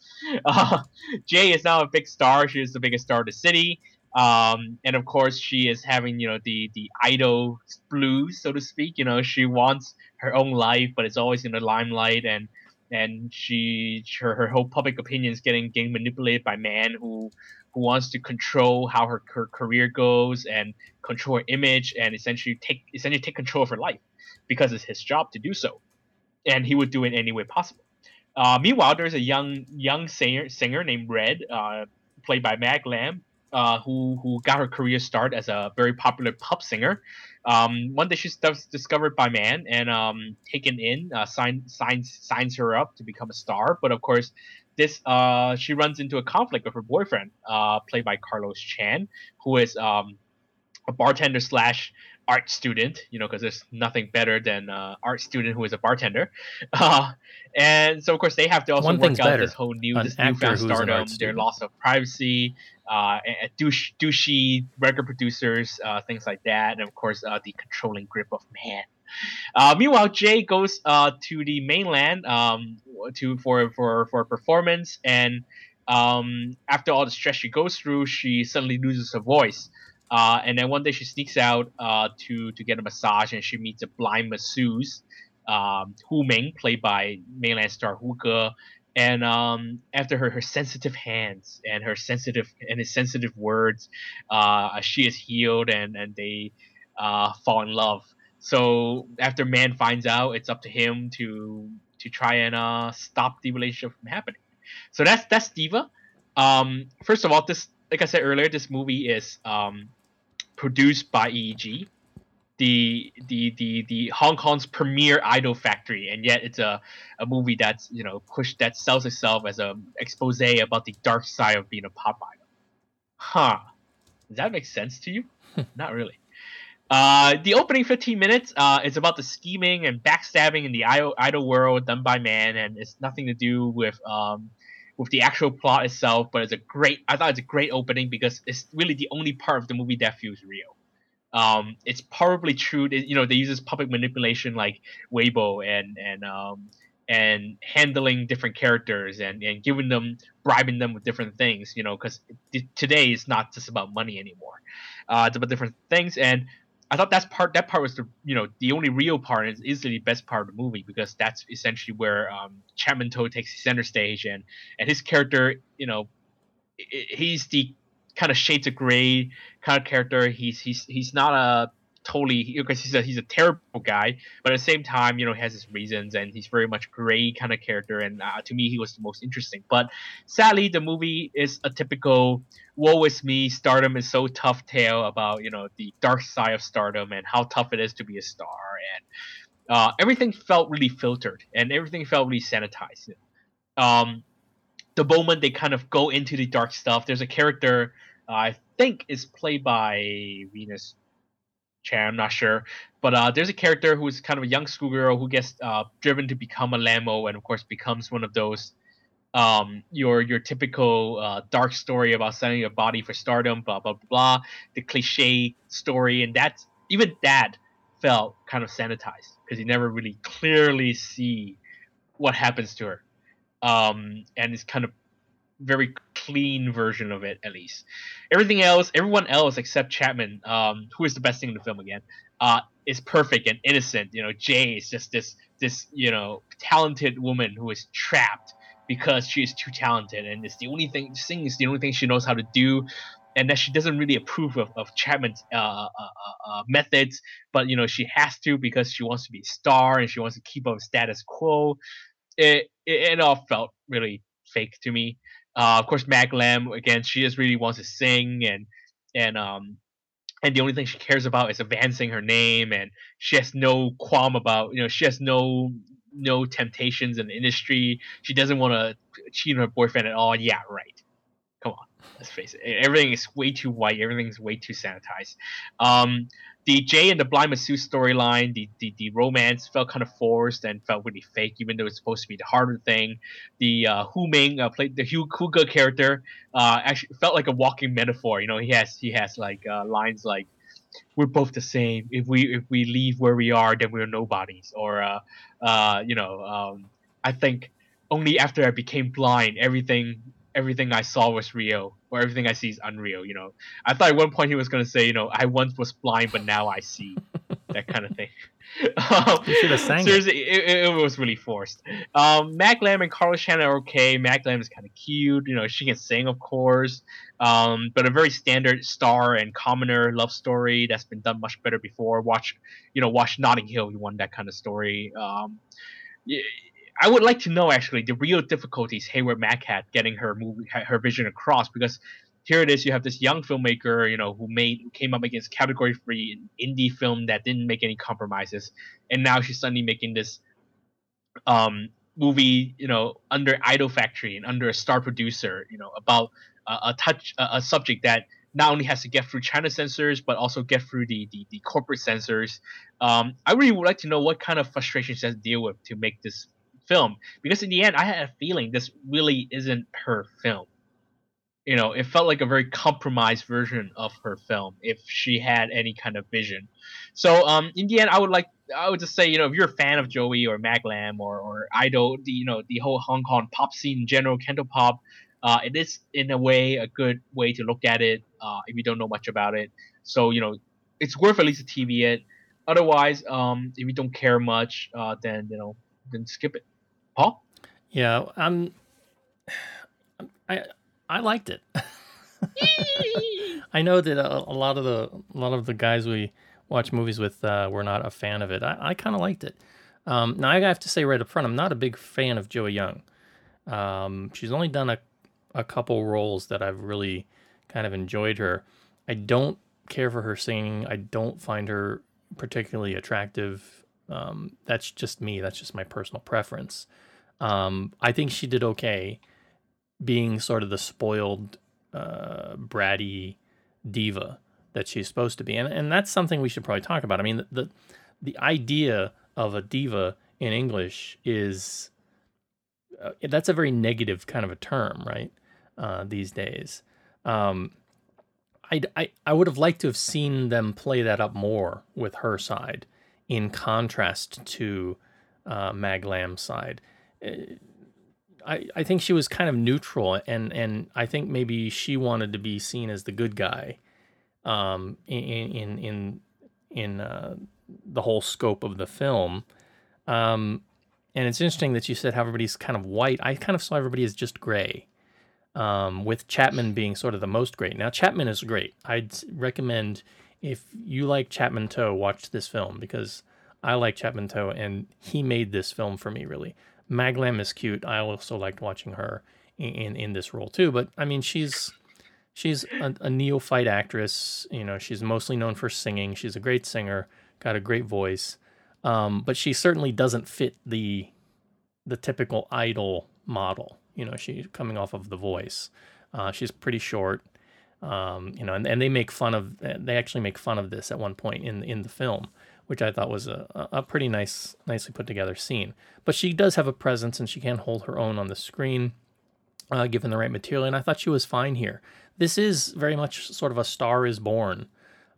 Jay is now a big star. She is the biggest star of the city, um, and of course, she is having you know the the idol blues, so to speak. You know, she wants her own life, but it's always in the limelight, and and she her, her whole public opinion is getting getting manipulated by man who who wants to control how her, her career goes and control her image and essentially take essentially take control of her life because it's his job to do so, and he would do it any way possible. Uh, meanwhile, there's a young young singer singer named Red, uh, played by Mag Lam, uh, who who got her career start as a very popular pop singer. Um, one day she's discovered by Man and um, taken in, uh, sign, signs signs her up to become a star. But of course, this uh, she runs into a conflict with her boyfriend, uh, played by Carlos Chan, who is um, a bartender slash art student. You know, because there's nothing better than uh, art student who is a bartender. Uh, and so of course they have to also One work out better, this whole new this newfound stardom, their loss of privacy, uh, and- douche, douchey record producers, uh, things like that, and of course uh, the controlling grip of man. Uh, meanwhile, Jay goes uh, to the mainland um, to for for for a performance, and um, after all the stress she goes through, she suddenly loses her voice. Uh, and then one day she sneaks out uh, to to get a massage, and she meets a blind masseuse, um, Hu Ming, played by mainland star Hu Ge. And um, after her, her sensitive hands and her sensitive and his sensitive words, uh, she is healed, and and they uh, fall in love. So after man finds out, it's up to him to to try and uh, stop the relationship from happening. So that's that's Diva. Um, first of all, this like I said earlier, this movie is um, produced by EEG, the the the the Hong Kong's premier idol factory, and yet it's a, a movie that's you know pushed that sells itself as a expose about the dark side of being a pop idol. Huh? Does that make sense to you? Not really. Uh, the opening 15 minutes uh, is about the scheming and backstabbing in the idol, idol world done by man, and it's nothing to do with um, with the actual plot itself. But it's a great. I thought it's a great opening because it's really the only part of the movie that feels real. Um, it's probably true. That, you know, they use this public manipulation like Weibo and and um, and handling different characters and, and giving them bribing them with different things. You know, because today is not just about money anymore. Uh, it's about different things and I thought that's part that part was the you know the only real part is easily the best part of the movie because that's essentially where um, Chapman To takes the center stage and and his character you know he's the kind of shades of gray kind of character. He's he's he's not a totally because he's a he's a terrible guy but at the same time you know he has his reasons and he's very much gray kind of character and uh, to me he was the most interesting. But sadly the movie is a typical woe is me stardom is so tough tale about you know the dark side of stardom and how tough it is to be a star and uh, everything felt really filtered and everything felt really sanitized. Um the moment they kind of go into the dark stuff, there's a character uh, I think is played by Venus Chan. I'm not sure, but uh, there's a character who's kind of a young schoolgirl who gets uh, driven to become a Lamo, and of course becomes one of those um, your your typical uh, dark story about selling your body for stardom, blah blah blah, the cliche story, and that's even that felt kind of sanitized because you never really clearly see what happens to her, um, and it's kind of very clean version of it at least. Everything else, everyone else except Chapman, um, who is the best thing in the film again, uh, is perfect and innocent. You know, Jay is just this this you know talented woman who is trapped because she is too talented and it's the only thing singing is the only thing she knows how to do and that she doesn't really approve of, of Chapman's uh, uh, uh, uh, methods, but you know she has to because she wants to be a star and she wants to keep up status quo. It, it, it all felt really fake to me. Uh, of course, Mag Lam again, she just really wants to sing and and um and the only thing she cares about is advancing her name and she has no qualm about you know she has no no temptations in the industry. She doesn't want to cheat on her boyfriend at all. Yeah, right. Come on, let's face it. Everything is way too white. Everything's way too sanitized. Um, the Jay and the blind masseuse storyline, the, the the romance felt kind of forced and felt really fake, even though it's supposed to be the harder thing. The uh, Hu Ming uh, played the Hu Huga character uh, actually felt like a walking metaphor. You know, he has he has like uh, lines like we're both the same. If we if we leave where we are, then we're nobodies. Or uh, uh, you know, um, I think only after I became blind, everything everything I saw was real, or everything I see is unreal. You know, I thought at one point he was gonna say, you know, I once was blind, but now I see, that kind of thing. Um, You should have sang it. seriously, it. It, it was really forced. Um, Mag Lam and Carlos Chan are okay. Mag Lam is kind of cute. You know, she can sing, of course. Um, but a very standard star and commoner love story that's been done much better before. Watch, you know, watch Notting Hill. You want that kind of story. Um, I would like to know actually the real difficulties Heiward Mak had getting her movie, her vision across because here it is. You have this young filmmaker, you know, who made came up against category free indie film that didn't make any compromises, and now she's suddenly making this um, movie, you know, under Idol Factory and under a star producer, you know, about a, a touch a subject that not only has to get through China censors but also get through the the, the corporate censors. Um, I really would like to know what kind of frustrations she has to deal with to make this film because in the end, I had a feeling this really isn't her film you know, it felt like a very compromised version of her film if she had any kind of vision. So, um, in the end, I would like, I would just say, you know, if you're a fan of Joey or Maglam or, or Idol, the, you know, the whole Hong Kong pop scene in general, Cantopop, uh, it is in a way a good way to look at it uh, if you don't know much about it. So, you know, it's worth at least a TV it. Otherwise, um, if you don't care much, uh, then you know, then skip it. Paul. Yeah, I'm. I I liked it. I know that a, a lot of the a lot of the guys we watch movies with uh, were not a fan of it. I, I kind of liked it. Um, now I have to say right up front, I'm not a big fan of Joey Yung. Um, she's only done a a couple roles that I've really kind of enjoyed her. I don't care for her singing. I don't find her particularly attractive. Um, that's just me. That's just my personal preference. Um, I think she did okay being sort of the spoiled, uh, bratty diva that she's supposed to be, and and that's something we should probably talk about. I mean, the the, the idea of a diva in English is uh, that's a very negative kind of a term, right? Uh, these days, um, I, I I would have liked to have seen them play that up more with her side, in contrast to uh, Mag side. I, I think she was kind of neutral, and and I think maybe she wanted to be seen as the good guy, um, in in in in uh, the whole scope of the film. Um, and it's interesting that you said how everybody's kind of white. I kind of saw everybody as just gray, um, with Chapman being sort of the most great. Now Chapman is great. I'd recommend if you like Chapman To, watch this film because I like Chapman To, and he made this film for me really. Maglam is cute. I also liked watching her in, in, this role too. But I mean, she's she's a, a neophyte actress. You know, she's mostly known for singing. She's a great singer, got a great voice, um, but she certainly doesn't fit the the typical idol model. You know, she's coming off of The Voice. Uh, she's pretty short. Um, you know, and, and they make fun of they actually make fun of this at one point in in the film, which I thought was a, a pretty nice, nicely put together scene. But she does have a presence and she can hold her own on the screen, uh, given the right material. And I thought she was fine here. This is very much sort of a Star is Born,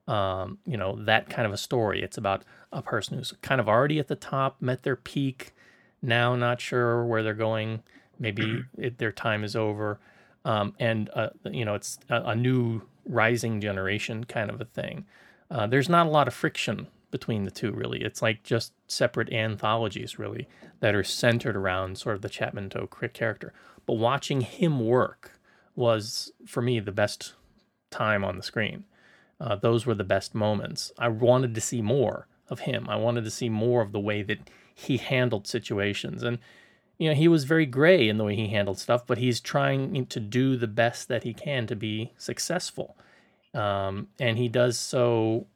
um, you know, that kind of a story. It's about a person who's kind of already at the top, met their peak, now not sure where they're going. Maybe it, their time is over. Um, and, uh, you know, it's a, a, new rising generation kind of a thing. Uh, there's not a lot of friction between the two, really. It's like just separate anthologies, really, that are centered around sort of the Chapman To character. But watching him work was, for me, the best time on the screen. Uh, those were the best moments. I wanted to see more of him. I wanted to see more of the way that he handled situations. And, you know, he was very gray in the way he handled stuff, but he's trying to do the best that he can to be successful. Um, and he does so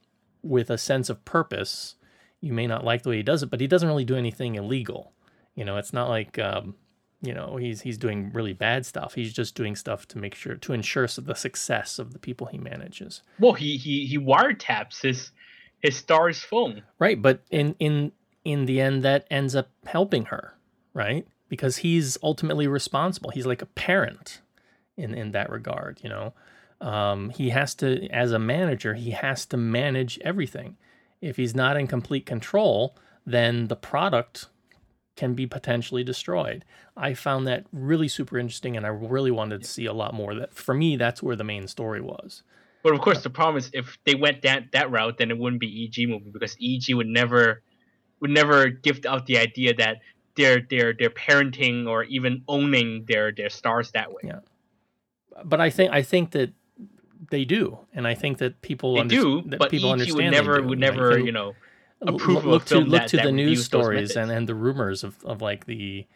with a sense of purpose. You may not like the way he does it, but he doesn't really do anything illegal. You know, it's not like um, you know he's he's doing really bad stuff. He's just doing stuff to make sure to ensure the success of the people he manages. Well, he he he wiretaps his his star's phone. Right, but in in in the end, that ends up helping her, right? Because he's ultimately responsible. He's like a parent in in that regard. You know, um, he has to, as a manager, he has to manage everything. If he's not in complete control, then the product can be potentially destroyed. I found that really super interesting, and I really wanted to see a lot more. That for me, that's where the main story was. But of course, the problem is if they went that that route, then it wouldn't be EG movie because EG would never would never give out the idea that they're they're they're parenting or even owning their their stars that way. Yeah. But I think I think that they do, and I think that people they under- do, that but people understand would they never would never you know approve look to look that, to the news stories and, and the rumors of, of like the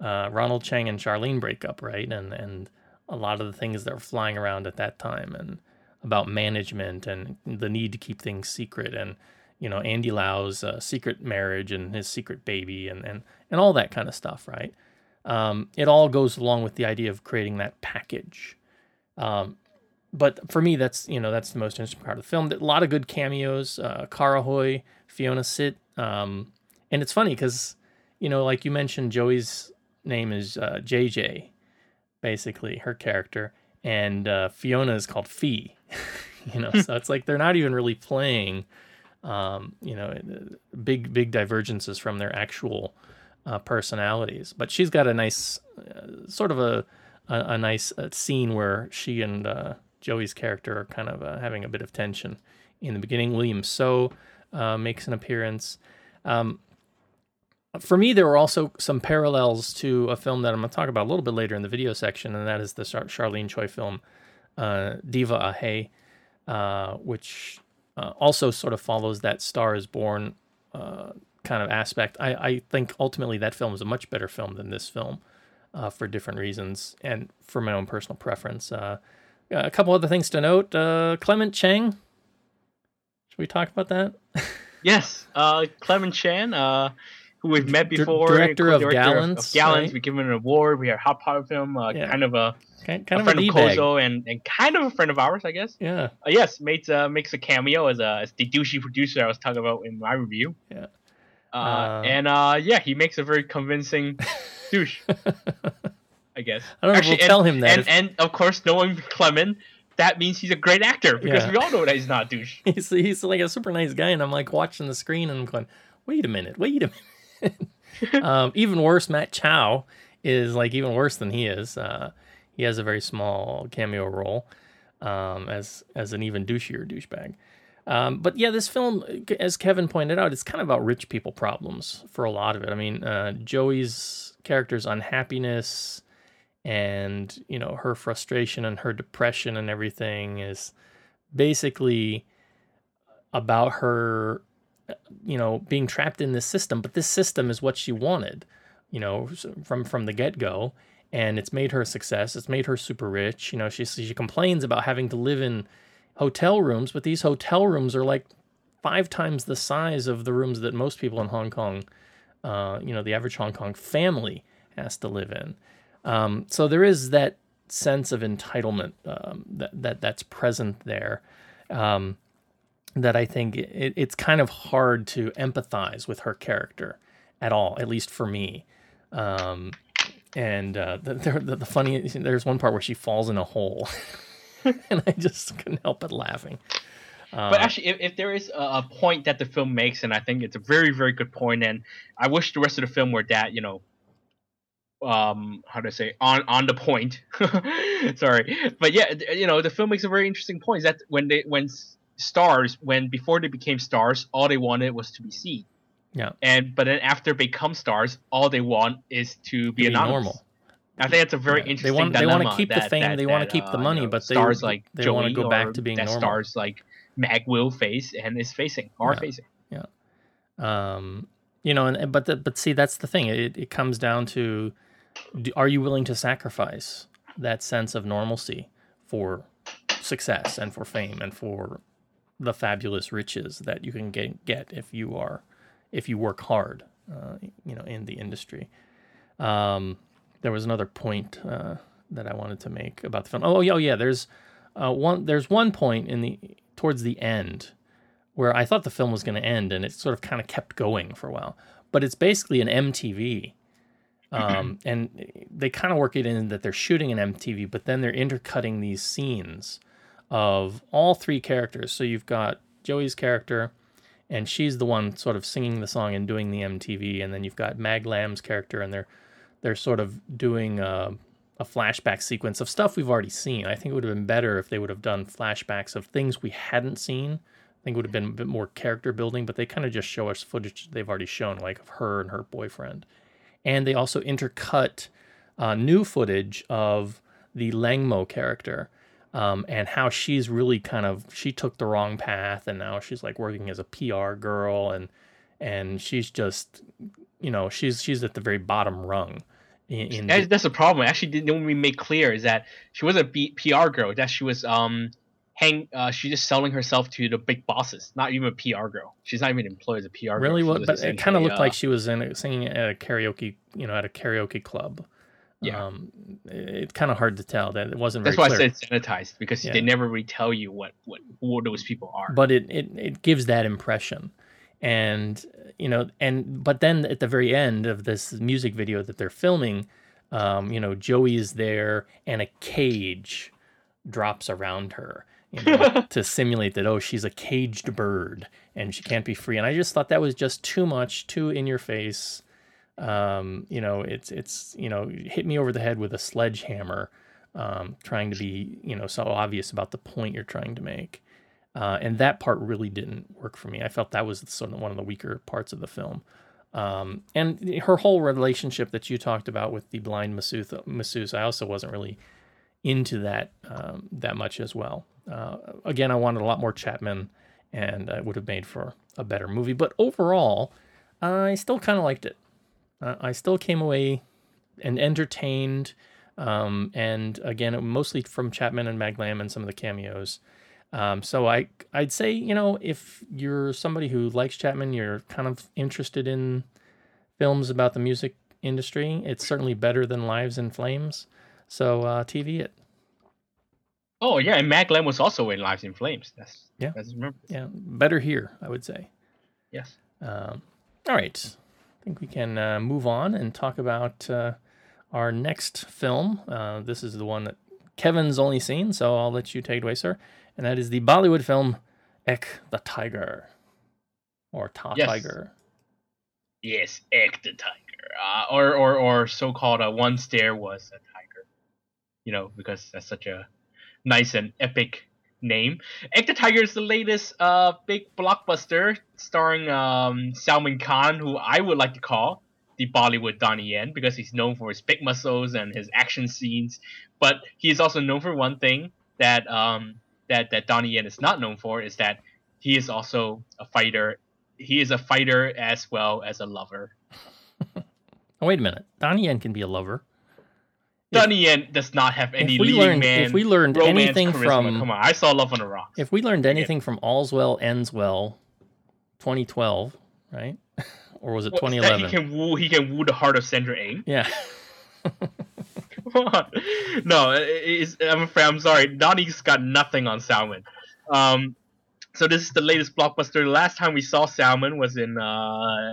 uh, Ronald Cheng and Charlene breakup, right? And and a lot of the things that were flying around at that time and about management and the need to keep things secret and you know Andy Lau's uh, secret marriage and his secret baby and and and all that kind of stuff, right? Um, it all goes along with the idea of creating that package. Um, but for me, that's you know that's the most interesting part of the film. A lot of good cameos. Uh, Cara Hoy, Fiona Sit, um, and it's funny because you know, like you mentioned, Joey's name is uh, JJ, basically her character, and uh, Fiona is called Fee. you know, so it's like they're not even really playing. Um, you know, big big divergences from their actual uh, personalities. But she's got a nice, uh, sort of a a, a nice uh, scene where she and uh, Joey's character are kind of uh, having a bit of tension in the beginning. William So uh, makes an appearance. Um, for me, there were also some parallels to a film that I'm going to talk about a little bit later in the video section, and that is the Char- Charlene Choi film, uh, Diva Ahe, uh, which uh, also sort of follows that Star is Born uh, kind of aspect. I, I think ultimately that film is a much better film than this film uh, for different reasons and for my own personal preference. Uh, a couple other things to note uh, Clement Cheng. Should we talk about that? Yes, uh, Clement Cheng, uh, who we've met before, director of director Gallants, Of, Gallants, right? we give him an award. We are hot pot of him, uh, Yeah. kind of a Kind, kind a of a friend of D-bag. Kozo and, and kind of a friend of ours, I guess. Yeah. Uh, yes, makes uh, makes a cameo as a as the douchey producer I was talking about in my review. Yeah. And uh, yeah, he makes a very convincing douche. I guess. I don't know if we'll and, tell him that And, if- and of course, knowing Clement, that means he's a great actor because Yeah. we all know that he's not douche. he's he's like a super nice guy, and I'm like watching the screen and I'm going, wait a minute, wait a minute. um, even worse, Matt Chow is like even worse than he is. Uh, he has a very small cameo role um, as as an even douchier douchebag. Um, but yeah, this film, as Kevin pointed out, it's kind of about rich people problems for a lot of it. I mean, uh, Joey's character's unhappiness and you know her frustration and her depression and everything is basically about her you know being trapped in this system but this system is what she wanted you know from from the get-go and it's made her a success it's made her super rich you know she she complains about having to live in hotel rooms but these hotel rooms are like five times the size of the rooms that most people in Hong Kong uh, you know the average Hong Kong family has to live in Um, so there is that sense of entitlement um, that, that that's present there. Um, that I think it, it's kind of hard to empathize with her character at all, at least for me. Um, and uh, the, the, the funny, there's one part where she falls in a hole, and I just couldn't help but laughing. Uh, but actually, if, if there is a, a point that the film makes, and I think it's a very, very good point, and I wish the rest of the film were that, you know, um, how do I say, on on the point. Sorry, but yeah, you know, the film makes a very interesting point. Is that when they when stars, when before they became stars, all they wanted was to be seen. Yeah. And but then after they become stars, all they want is to be, Be anonymous. normal. I think that's a very Yeah, they interesting. want- they wanna dilemma keep the fame, that- they wanna that, keep the uh, money, you know, but they- stars like they wanna Joey go back to being that normal. Stars like Mag will face and is facing are Yeah. facing. Yeah. Um, you know, and but the, but see, that's the thing. It it comes down to, are you willing to sacrifice that sense of normalcy for success and for fame and for the fabulous riches that you can get get if you are if you work hard, uh, you know, in the industry. Um, there was another point uh, that I wanted to make about the film. Oh, yeah, oh, yeah. There's uh, one. There's one point in the towards the end where I thought the film was going to end, and it sort of kind of kept going for a while. But it's basically an MTV, um, and they kind of work it in that they're shooting an MTV, but then they're intercutting these scenes of all three characters. So you've got Joey's character, and she's the one sort of singing the song and doing the MTV, and then you've got Mag Lam's character, and they're they're sort of doing a, a flashback sequence of stuff we've already seen. I think it would have been better if they would have done flashbacks of things we hadn't seen. I think it would have been a bit more character building, but they kind of just show us footage they've already shown, like of her and her boyfriend. And they also intercut uh, new footage of the Langmo character um, and how she's really kind of she took the wrong path, and now she's like working as a PR girl, and and she's just you know she's she's at the very bottom rung. In, in That's, that's the problem. Actually, didn't we make clear is that she wasn't a B- PR girl. That she was um hang. Uh, she's just selling herself to the big bosses. Not even a PR girl. She's not even employed as a PR. really girl. but it kind of looked uh, like she was in a, singing at a karaoke you know at a karaoke club Yeah. um, it- it's kind of hard to tell that it wasn't very That's why clear. I said sanitized because Yeah. they never really tell you what what who those people are. but it, it it gives that impression and you know and but then at the very end of this music video that they're filming um, you know joey is there and a cage drops around her you know, to simulate that oh she's a caged bird and she can't be free and i just thought that was just too much too in your face um, you know it's it's you know hit me over the head with a sledgehammer um, trying to be you know so obvious about the point you're trying to make uh, and that part really didn't work for me. I felt that was sort of one of the weaker parts of the film. Um, and her whole relationship that you talked about with the blind masseuse, masseuse I also wasn't really into that um, that much as well. Uh, again, I wanted a lot more Chapman, and it would have made for a better movie. But overall, I still kind of liked it. Uh, I still came away and entertained. Um, and again, mostly from Chapman and Maglam and some of the cameos. Um, so I I'd say you know if you're somebody who likes Chapman, you're kind of interested in films about the music industry. It's certainly better than Lives in Flames. So uh, TV it. Oh yeah, and Mag Lam was also in Lives in Flames. That's Yeah. That's remember. Yeah, better here, I would say. Yes. Um, all right, I think we can uh, move on and talk about uh, our next film. Uh, this is the one that Kevin's only seen, so I'll let you take it away, sir. And that is the Bollywood film Ek the Tiger, or Ta Yes. Tiger. Yes, Ek the Tiger, uh, or or or so-called uh, once there was a tiger, you know, because that's such a nice and epic name. Ek the Tiger is the latest uh big blockbuster starring um Salman Khan, who I would like to call the Bollywood Donnie Yen because he's known for his big muscles and his action scenes, but he is also known for one thing that um that that Donnie Yen is not known for is that he is also a fighter. He is a fighter as well as a lover. Wait a minute. Donnie Yen can be a lover. Donnie Yen does not have any if we leading learned, man. if we learned romance anything charisma. from, come on, I saw Love on the Rocks. if we learned anything from All's Well Ends Well, 2012, right? or was it Well, 2011? He can woo. He can woo the heart of Sandra Ng. Yeah. Come on. No, I'm afraid. I'm sorry. Donnie's got nothing on Salman. Um, so this is the latest blockbuster. The last time we saw Salman was in uh,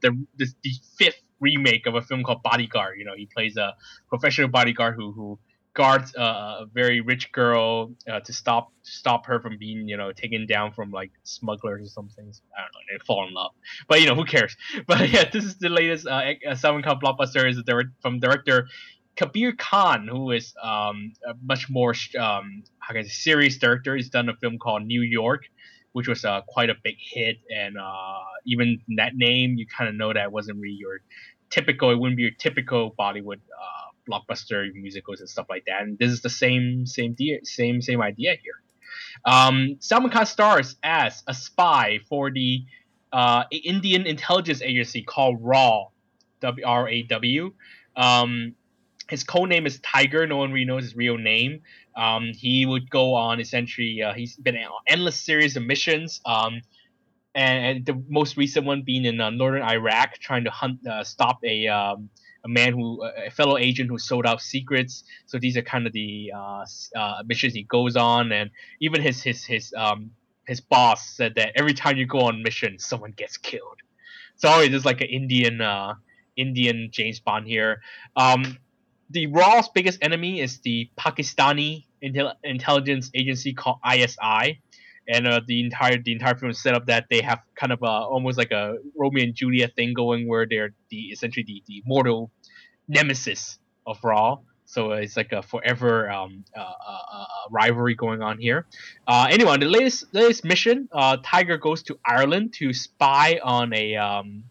the this, the fifth remake of a film called Bodyguard. You know, he plays a professional bodyguard who who guards a, very rich girl uh, to stop stop her from being you know taken down from like smugglers or something. I don't know. They fall in love, but you know who cares? But yeah, this is the latest uh, uh, Salman Khan blockbuster. Is from director Kabir Khan, who is um, a much more um, how can serious director. He's done a film called New York, which was uh, quite a big hit, and uh, even that name, you kind of know that wasn't really your typical. It wouldn't be your typical Bollywood uh, blockbuster musicals and stuff like that. And this is the same same de- same same idea here. Um, Salman Khan stars as a spy for the uh, Indian intelligence agency called RAW, W R A W. Um, his code name is Tiger. No one really knows his real name. Um, he would go on essentially. Uh, he's been on endless series of missions. Um, and, and the most recent one being in uh, northern Iraq, trying to hunt, uh, stop a um, a man who a fellow agent who sold out secrets. So these are kind of the uh, uh, missions he goes on, and even his his his um his boss said that every time you go on mission, someone gets killed. So always there's like an Indian uh Indian James Bond here. Um, the Raw's biggest enemy is the Pakistani intel- intelligence agency called ISI, and uh, the entire the entire film is set up that they have kind of a almost like a Romeo and Juliet thing going, where they're the essentially the, the mortal nemesis of Raw. So uh, it's like a forever um, uh, uh, uh, rivalry going on here. Uh, anyway, the latest latest mission, uh, Tiger goes to Ireland to spy on a um,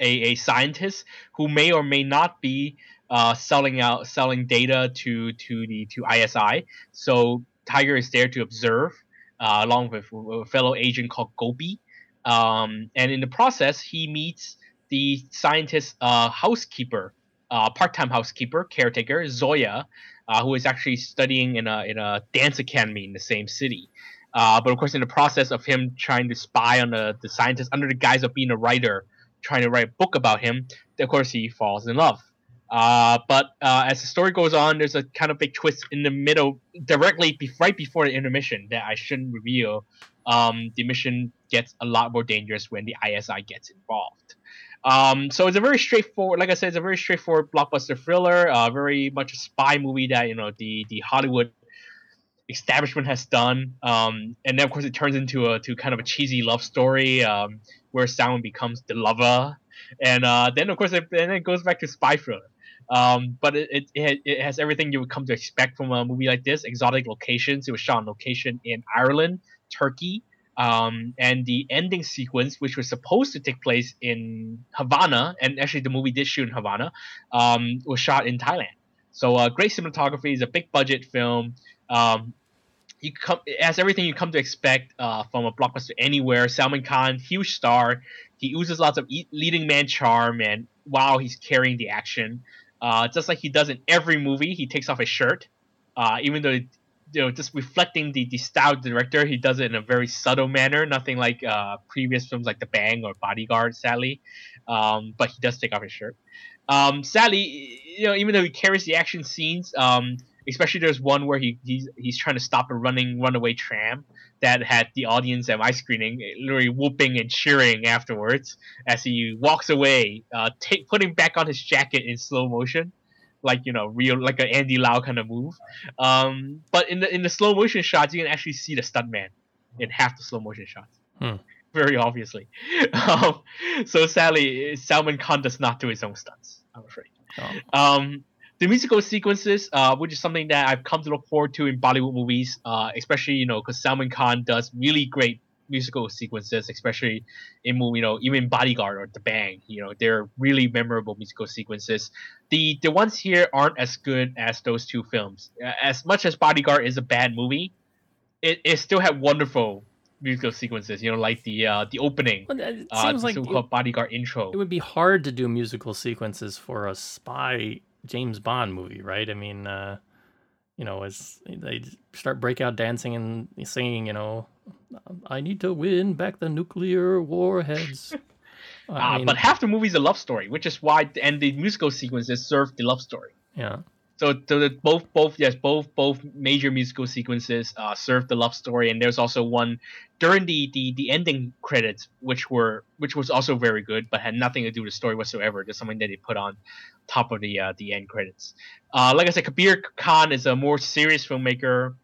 a, a scientist who may or may not be uh, selling out selling data to to the to ISI. So Tiger is there to observe, uh, along with a fellow agent called Gopi. Um, and in the process, he meets the scientist's uh, housekeeper, uh, part-time housekeeper, caretaker Zoya, uh, who is actually studying in a in a dance academy in the same city. Uh, but of course, in the process of him trying to spy on the, the scientist under the guise of being a writer, trying to write a book about him, of course, he falls in love. Uh, but uh, as the story goes on, there's a kind of big twist in the middle, directly be- right before the intermission that I shouldn't reveal. Um, the mission gets a lot more dangerous when the ISI gets involved. Um, so it's a very straightforward, like I said, it's a very straightforward blockbuster thriller, uh, very much a spy movie that you know the the Hollywood establishment has done. Um, and then of course it turns into a to kind of a cheesy love story um, where Salman becomes the lover, and uh, then of course it, then it goes back to spy thriller. Um, but it, it, it, has everything you would come to expect from a movie like this. Exotic locations. It was shot on location in Ireland, Turkey, um, and the ending sequence, which was supposed to take place in Havana, and actually the movie did shoot in Havana, um, was shot in Thailand. So uh, great cinematography. It's a big budget film. Um, you come it has everything you come to expect uh, from a blockbuster anywhere. Salman Khan, huge star. He oozes lots of e- leading man charm, and wow, he's carrying the action. Uh, just like he does in every movie, he takes off his shirt, uh, even though you know just reflecting the, the style director. He does it in a very subtle manner, nothing like uh, previous films like Dabangg or Bodyguard, sadly. Um, but he does take off his shirt. Um, sadly, you know, even though he carries the action scenes, um, especially there's one where he he's, he's trying to stop a running runaway tram that had the audience at my screening literally whooping and cheering afterwards as he walks away, uh, take, putting back on his jacket in slow motion, like you know, real like an Andy Lau kind of move. Um, but in the in the slow motion shots, you can actually see the stuntman in half the slow motion shots. Hmm. Very obviously. Um, so sadly, Salman Khan does not do his own stunts. I'm afraid. Um, the musical sequences, uh, which is something that I've come to look forward to in Bollywood movies, uh, especially you know because Salman Khan does really great musical sequences, especially in movie, you know, even Bodyguard or Dabangg. You know, they're really memorable musical sequences. The the ones here aren't as good as those two films. Uh, As much as Bodyguard is a bad movie, it, it still had wonderful musical sequences. You know, like the uh, the opening, it uh, seems the like so-called Bodyguard intro. It would be hard to do musical sequences for a spy James Bond movie, right? I mean, uh, you know, as they start breakout dancing and singing, you know, I need to win back the nuclear warheads. I Uh, mean, but half the movie is a love story, which is why and the musical sequences serve the love story. yeah, So, the, both both yes both both major musical sequences uh, serve the love story, and there's also one during the, the the ending credits, which were which was also very good, but had nothing to do with the story whatsoever. Just something that they put on top of the uh, the end credits. Uh, like I said, Kabir Khan is a more serious filmmaker.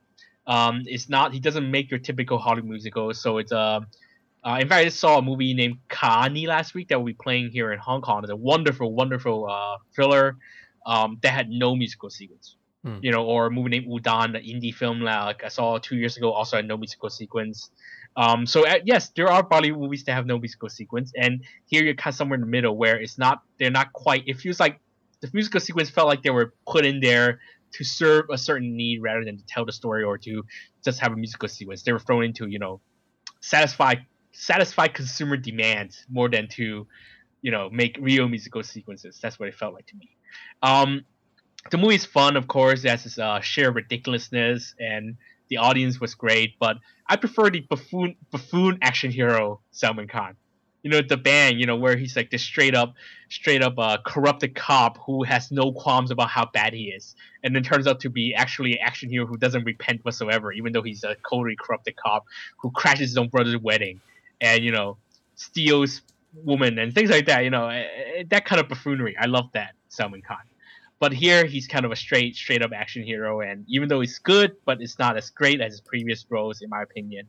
Um, it's not he doesn't make your typical Hollywood musical, so it's a uh, in fact, I just saw a movie named Kahaani last week that will be playing here in Hong Kong. It's a wonderful, wonderful uh, thriller um, that had no musical sequence. Hmm. You know, or a movie named Udaan, an indie film like I saw two years ago, also had no musical sequence. Um, so uh, yes, there are Bollywood movies that have no musical sequence, and here you're kind of somewhere in the middle where it's not, they're not quite. It feels like the musical sequence felt like they were put in there to serve a certain need rather than to tell the story or to just have a musical sequence. They were thrown into, you know, satisfy satisfy consumer demands more than to, you know, make real musical sequences. That's what it felt like to me. Um, the movie's fun, of course. It has this uh, sheer ridiculousness, and the audience was great. But I prefer the buffoon buffoon action hero Salman Khan. You know, Dabangg. You know, where he's like this straight up, straight up uh, corrupted cop who has no qualms about how bad he is, and then turns out to be actually an action hero who doesn't repent whatsoever, even though he's a totally corrupted cop who crashes his own brother's wedding, and you know, steals woman and things like that. You know, eh, eh, that kind of buffoonery. I love that Salman Khan. But here he's kind of a straight, straight up action hero, and even though he's good, but it's not as great as his previous roles, in my opinion.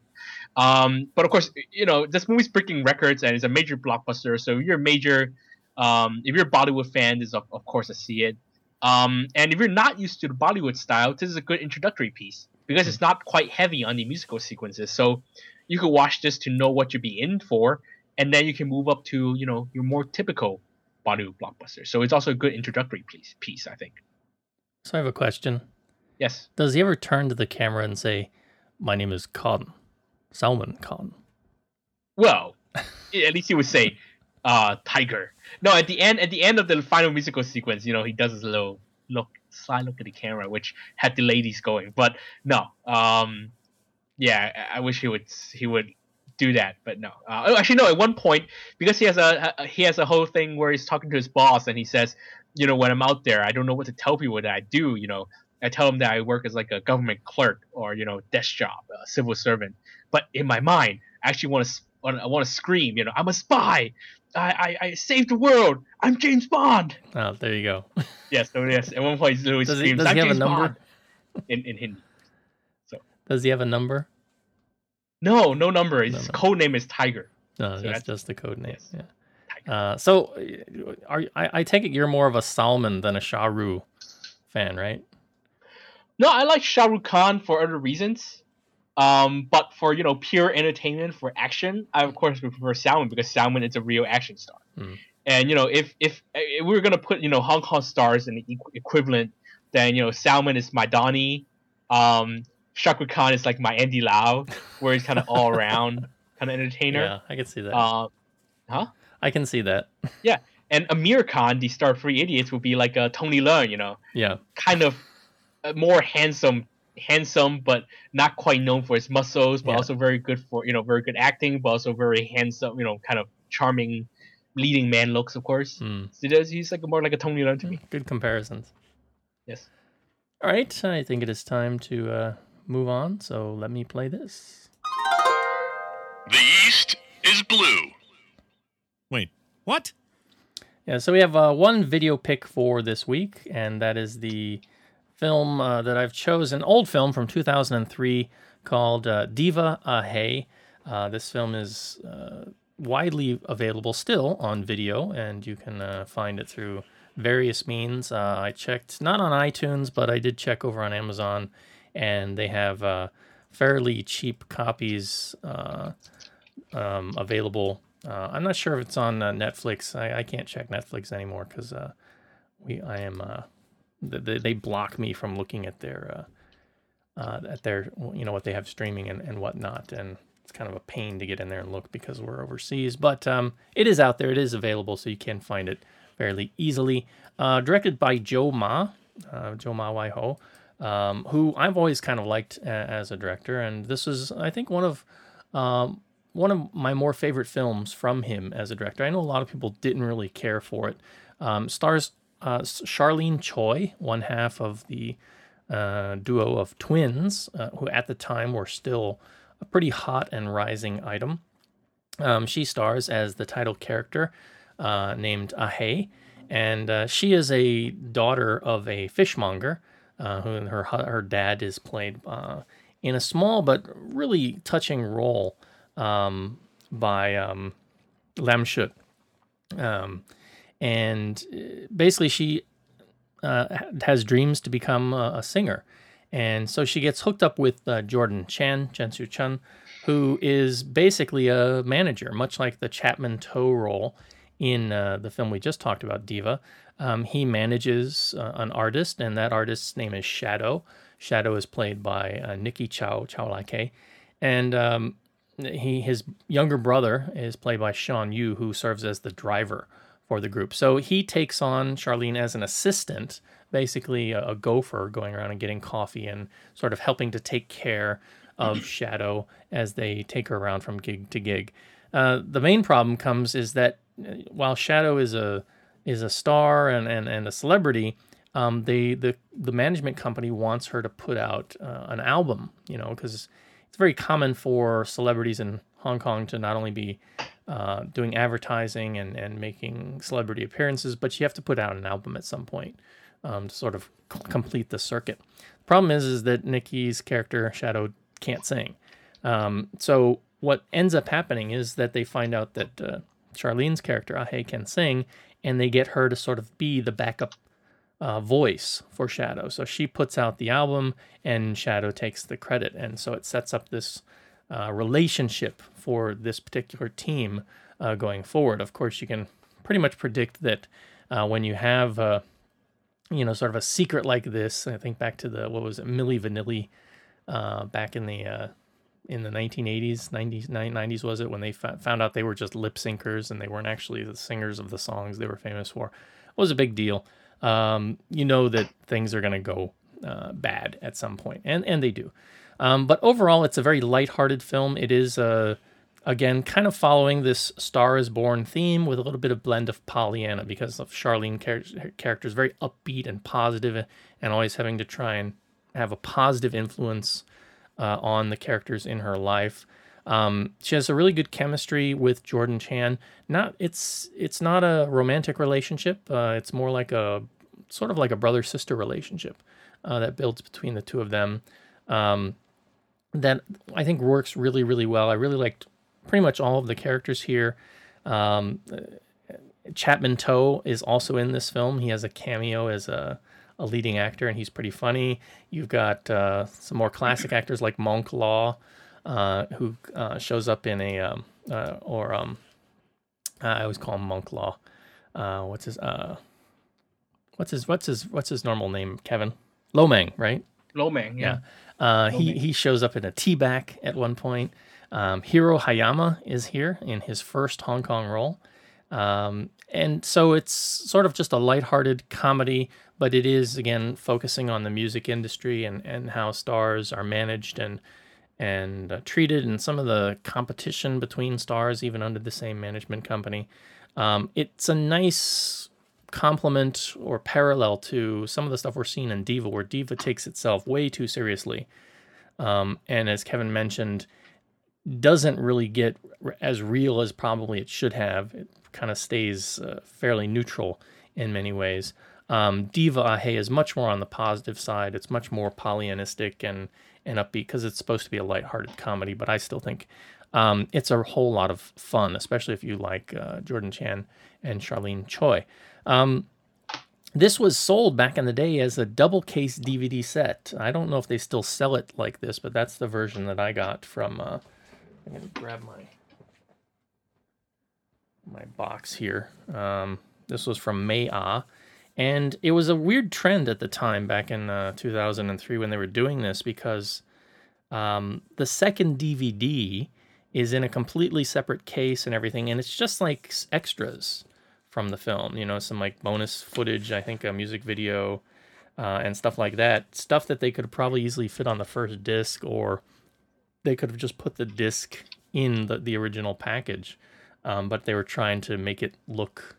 Um, but of course, you know this movie's breaking records and it's a major blockbuster. So if you're a major, um, if you're a Bollywood fan, this is of, of course a see it. Um, and if you're not used to the Bollywood style, this is a good introductory piece because it's not quite heavy on the musical sequences. So you could watch this to know what you'd be in for, and then you can move up to you know your more typical Bollywood blockbuster. So it's also a good introductory piece, piece I think. So I have a question. Yes. Does he ever turn to the camera and say, "My name is Khan, Salman Khan"? Well, at least he would say, uh, "Tiger." No, at the end, at the end of the final musical sequence, you know, he does his little look, side look at the camera, which had the ladies going. But no, um, yeah, I I wish he would he would do that, but no. Uh, oh, actually, no. At one point, because he has a, a he has a whole thing where he's talking to his boss, and he says, you know, when I'm out there, I don't know what to tell people that I do. You know, I tell them that I work as like a government clerk or you know desk job, a civil servant. But in my mind, I actually want to I want to scream. You know, I'm a spy. I, I, I saved the world. I'm James Bond. Oh, there you go. Yes, so yes. At one point, he literally Does he- screams, does he "I'm a James number? Bond," in in Hindi. So does he have a number? No, no number. His code name is Tiger. No, So that's that's- just the code name. Yeah. Uh, so, are I, I take it you're more of a Salman than a Shah Rukh fan, right? No, I like Shah Rukh Khan for other reasons. Um, but for you know pure entertainment, for action, I of course prefer Salman because Salman is a real action star. Hmm. And you know, if if, if we are gonna put you know Hong Kong stars in the equ- equivalent, then you know Salman is my Donnie, um, Shah Rukh Khan is like my Andy Lau, where he's kind of all around kind of entertainer. Yeah, I can see that. Uh, huh? I can see that. Yeah. And Aamir Khan, the star of Three Idiots, would be like a Tony Leung, you know, Yeah. kind of uh, more handsome, handsome, but not quite known for his muscles, but Yeah. also very good for you know very good acting, but also very handsome, you know, kind of charming, leading man looks, of course. Hmm. So does he's like more like a Tony Leung to me. Good comparisons. Yes. All right, I think it is time to uh, move on. So let me play this. The East is blue. Wait, what? Yeah, so we have uh, one video pick for this week, and that is the film uh, that I've chosen, old film from 2003 called uh, Diva Ahe. Uh, this film is uh, widely available still on video, and you can uh, find it through various means. Uh, I checked not on iTunes, but I did check over on Amazon, and they have uh, fairly cheap copies uh, um, available. Uh, I'm not sure if it's on uh, Netflix. I, I can't check Netflix anymore because uh, we I am uh, they, they block me from looking at their at their you know what they have streaming and, and whatnot, and it's kind of a pain to get in there and look because we're overseas. But um, it is out there. It is available, so you can find it fairly easily. Directed by Joe Ma, Joe Ma Wai Ho, um, who I've always kind of liked a- as a director, and this is I think one of um, one of my more favorite films from him as a director. I know a lot of people didn't really care for it. Um, stars uh, Charlene Choi, one half of the uh, duo of twins, uh, who at the time were still a pretty hot and rising item. Um, she stars as the title character uh, named Ahe, and uh, she is a daughter of a fishmonger. Uh, who her her dad is played uh, in a small but really touching role um, by um, Lam Suet. Um, and uh, basically, she uh, has dreams to become a, a, singer. And so she gets hooked up with uh, Jordan Chan, Chen Su Chun, who is basically a manager, much like the Chapman To role in uh, the film we just talked about, Diva. Um, he manages uh, an artist, and that artist's name is Shadow. Shadow is played by uh, Niki Chow Chow Lai Kei, and um, he his younger brother is played by Shawn Yue, who serves as the driver for the group. So he takes on Charlene as an assistant, basically a, a gopher going around and getting coffee and sort of helping to take care of Shadow as they take her around from gig to gig. Uh, the main problem comes is that uh, while Shadow is a is a star and, and, and a celebrity, um, they the the management company wants her to put out uh, an album. You know, because it's very common for celebrities in Hong Kong to not only be uh, doing advertising and, and making celebrity appearances, but you have to put out an album at some point um, to sort of c- complete the circuit. The problem is, is that Niki's character Shadow can't sing. Um, so what ends up happening is that they find out that uh, Charlene's character Ahe can sing, and they get her to sort of be the backup uh, voice for Shadow. So she puts out the album, and Shadow takes the credit, and so it sets up this uh, relationship for this particular team uh, going forward. Of course, you can pretty much predict that uh, when you have, uh, you know, sort of a secret like this. I think back to the what was it, Milli Vanilli, uh, back in the uh, in the 1980s, 90s, 90s was it when they found out they were just lip syncers and they weren't actually the singers of the songs they were famous for. It was a big deal. Um, you know that things are going to go bad at some point, and and they do. Um, but overall, it's a very light-hearted film. It is, uh, again, kind of following this Star is Born theme with a little bit of blend of Pollyanna because of Charlene char- character is very upbeat and positive and always having to try and have a positive influence uh, on the characters in her life. Um, she has a really good chemistry with Jordan Chan. Not it's it's not a romantic relationship. Uh, it's more like a sort of like a brother sister relationship uh, that builds between the two of them. Um, that I think works really, really well. I really liked pretty much all of the characters here. Um, Chapman To is also in this film. He has a cameo as a, a leading actor, and he's pretty funny. You've got uh, some more classic actors like Monk Law, uh, who uh, shows up in a um, uh, or um, I always call him Monk Law. Uh, what's his uh, what's his what's his what's his normal name? Kevin Lomang, right? Lomang, yeah. yeah. Uh, he he shows up in a tea bag at one point. Um, Hiro Hayama is here in his first Hong Kong role, um, and so it's sort of just a lighthearted comedy, but it is again focusing on the music industry and and how stars are managed and and uh, treated, and some of the competition between stars, even under the same management company. Um, it's a nice complement or parallel to some of the stuff we're seeing in Diva, where Diva takes itself way too seriously. Um, and as Kevin mentioned, doesn't really get as real as probably it should have. It kind of stays uh, fairly neutral in many ways. Um, Diva Ahe is much more on the positive side. It's much more Pollyannistic and and upbeat because it's supposed to be a lighthearted comedy. But I still think um, it's a whole lot of fun, especially if you like uh, Jordan Chan and Charlene Choi. Um, this was sold back in the day as a double case DVD set. I don't know if they still sell it like this, but that's the version that I got from. Uh, I'm gonna grab my my box here. Um, this was from Maya, and it was a weird trend at the time back in uh, 2003 when they were doing this because um, the second DVD is in a completely separate case and everything, and it's just like extras from the film. You know, some like bonus footage, I think a music video, uh, and stuff like that. Stuff that they could probably easily fit on the first disc, or they could have just put the disc in the, the original package. Um, but they were trying to make it look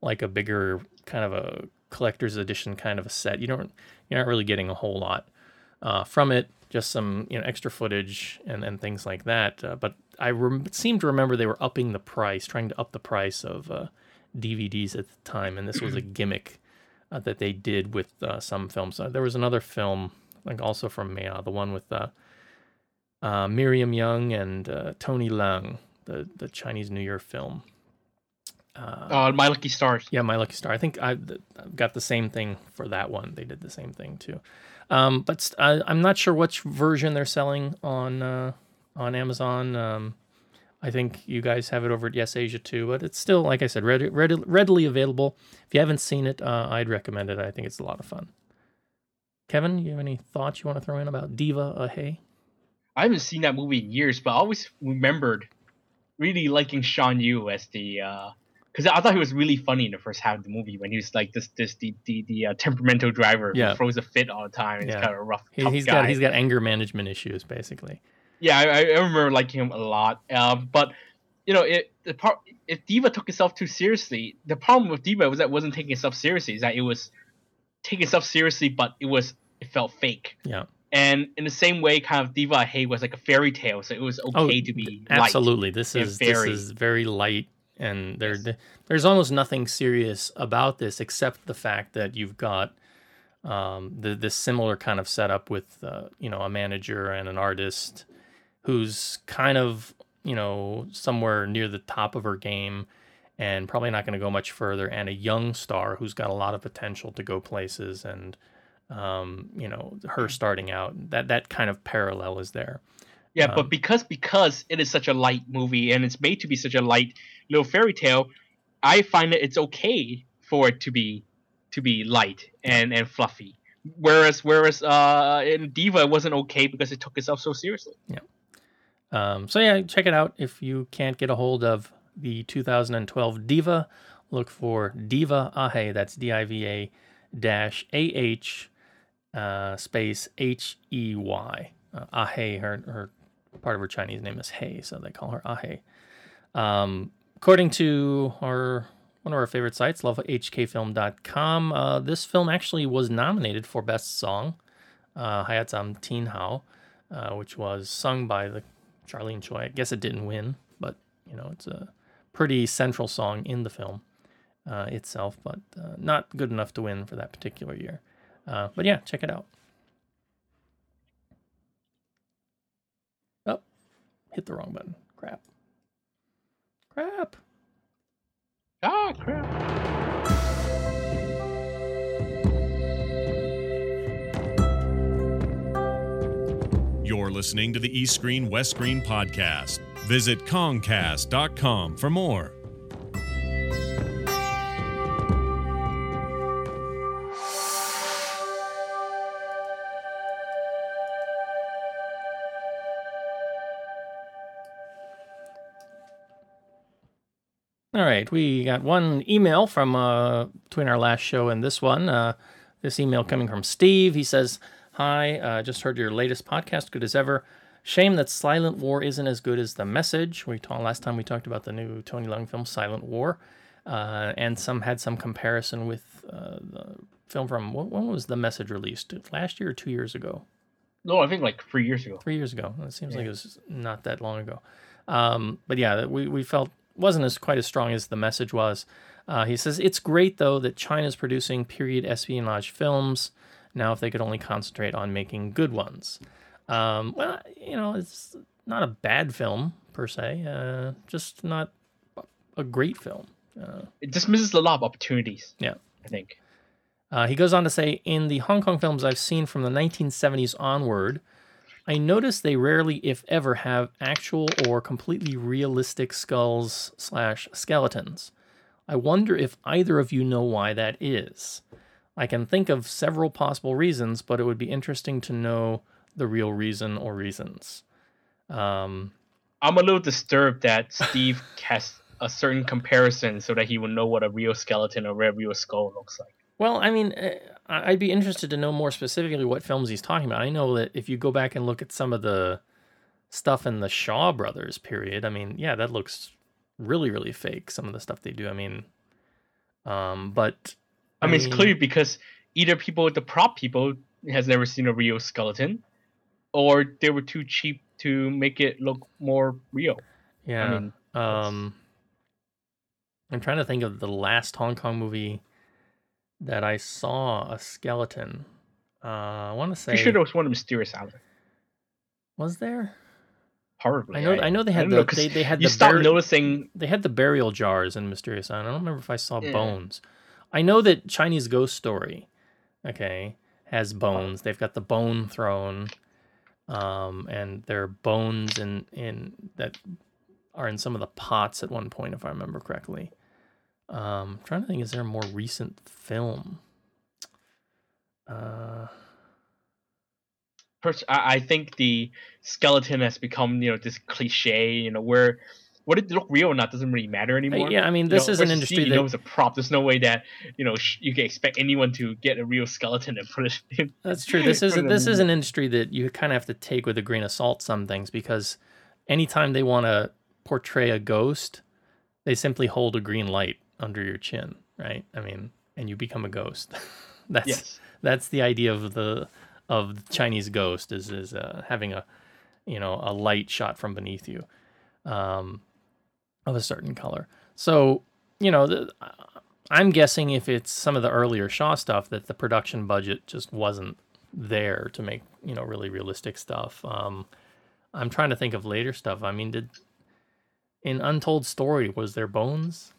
like a bigger kind of a collector's edition kind of a set. You don't you're not really getting a whole lot uh, from it. Just some you know extra footage and and things like that. Uh, but I rem- seem to remember they were upping the price, trying to up the price of uh, DVDs at the time, and this was a gimmick uh, that they did with uh, some films. Uh, there was another film, like also from Maya, the one with uh, uh, Miriam Yeung and uh, Tony Leung, the the Chinese New Year film. Uh, My Lucky Stars. Yeah, My Lucky Star. I think I've, I've got the same thing for that one. They did the same thing too. Um, but I'm not sure which version they're selling on uh, on Amazon. Um, I think you guys have it over at YesAsia too, but it's still, like I said, ready, readily available. If you haven't seen it, uh, I'd recommend it. I think it's a lot of fun. Kevin, you have any thoughts you want to throw in about Diva Hey? I haven't seen that movie in years, but I always remembered really liking Shawn Yue as the because I thought he was really funny in the first half of the movie when he was like this this the the, the uh, temperamental driver Yeah. who throws a fit all the time and Yeah. he's kind of a rough He, guy. got he's got anger management issues basically. yeah, I, I remember liking him a lot. Um, but you know, it the part if Diva took itself too seriously, the problem with Diva was that it wasn't taking itself seriously. Is that it was taking itself seriously, but it was it felt fake. Yeah. And in the same way, kind of Diva Hey was like a fairy tale, so it was okay to be Oh, absolutely. This is fairy. this is very light, and there there's almost nothing serious about this except the fact that you've got um, the this similar kind of setup with uh, you know a manager and an artist who's kind of you know somewhere near the top of her game and probably not going to go much further and a young star who's got a lot of potential to go places and um, you know her starting out that that kind of parallel is there Yeah, Um, but because because it is such a light movie and it's made to be such a light little fairy tale, I find that it's okay for it to be to be light and and fluffy. Whereas whereas uh in Diva it wasn't okay because it took itself so seriously. Yeah. Um, so yeah, check it out if you can't get a hold of the 2012 Diva. Look for Diva Ahe. That's D-I-V-A dash A-H uh, space H-E-Y. Uh, Ahe, her her part of her Chinese name is Hei, so they call her Ahe. Um, according to our one of our favorite sites, lovehkfilm.com, uh, this film actually was nominated for Best Song, uh, Hayatsam Tin Hao, uh, which was sung by the Charlene Choi. I guess it didn't win, but you know it's a pretty central song in the film uh, itself, but uh, not good enough to win for that particular year. Uh, but yeah, check it out. Hit the wrong button. Crap. Crap. Ah, crap. You're listening to the East Screen West Screen podcast. Visit Kongcast.com for more. All right, we got one email from uh, between our last show and this one. Uh, this email coming from Steve. He says, "Hi, uh, just heard your latest podcast. Good as ever. Shame that Silent War isn't as good as The Message. We talked last time we talked about the new Tony Leung film Silent War, uh, and some had some comparison with uh, the film from when when was The Message released? Last year or two years ago? No, I think like three years ago. Three years ago. It seems like it was not that long ago. Um, but yeah, we, we felt wasn't as quite as strong as the message was. Uh, he says it's great though that China's producing period espionage films. Now, if they could only concentrate on making good ones, um, well, you know, it's not a bad film per se, uh, just not a great film. Uh, It just misses a lot of opportunities. yeah. I think. Uh, he goes on to say, in the Hong Kong films I've seen from the 1970s onward, I notice they rarely, if ever, have actual or completely realistic skulls slash skeletons. I wonder if either of you know why that is. I can think of several possible reasons, but it would be interesting to know the real reason or reasons. Um, I'm a little disturbed that Steve has a certain comparison so that he will know what a real skeleton or a real skull looks like. Well, I mean, I- I'd be interested to know more specifically what films he's talking about. I know that if you go back and look at some of the stuff in the Shaw Brothers period, I mean, yeah, that looks really, really fake. Some of the stuff they do. I mean, um, but I, mean, it's clear because either people, the prop people, has never seen a real skeleton, or they were too cheap to make it look more real. Yeah. I mean, um, I'm trying to think of the last Hong Kong movie that I saw a skeleton. Uh, I want to say. pretty sure there was one Mysterious Island. Was there? Horribly. I know. I, know they had the know, they, they had you the start bur- noticing they had the burial jars in Mysterious Island. I don't remember if I saw Yeah. bones. I know that Chinese Ghost Story, okay, has bones. They've got the bone throne, um, and there are bones in in that are in some of the pots at one point, if I remember correctly. Um, trying to think, is there a more recent film? Uh, pers- I, I think the skeleton has become you know this cliche you know where what it look real or not doesn't really matter anymore. yeah, I mean, You this know, is an industry you that- know it's a prop. There's no way that you know sh- you can expect anyone to get a real skeleton and put it. In, That's true. This is this is an industry that you kind of have to take with a grain of salt. Some things because anytime they want to portray a ghost, they simply hold a green light under your chin, right? I mean, and you become a ghost. that's Yes. that's the idea of the of the Chinese ghost is is uh, having a you know a light shot from beneath you, um, of a certain color. So you know. The, I'm guessing if it's some of the earlier Shaw stuff that the production budget just wasn't there to make you know really realistic stuff. Um, I'm trying to think of later stuff. I mean, did in Untold Story was there bones?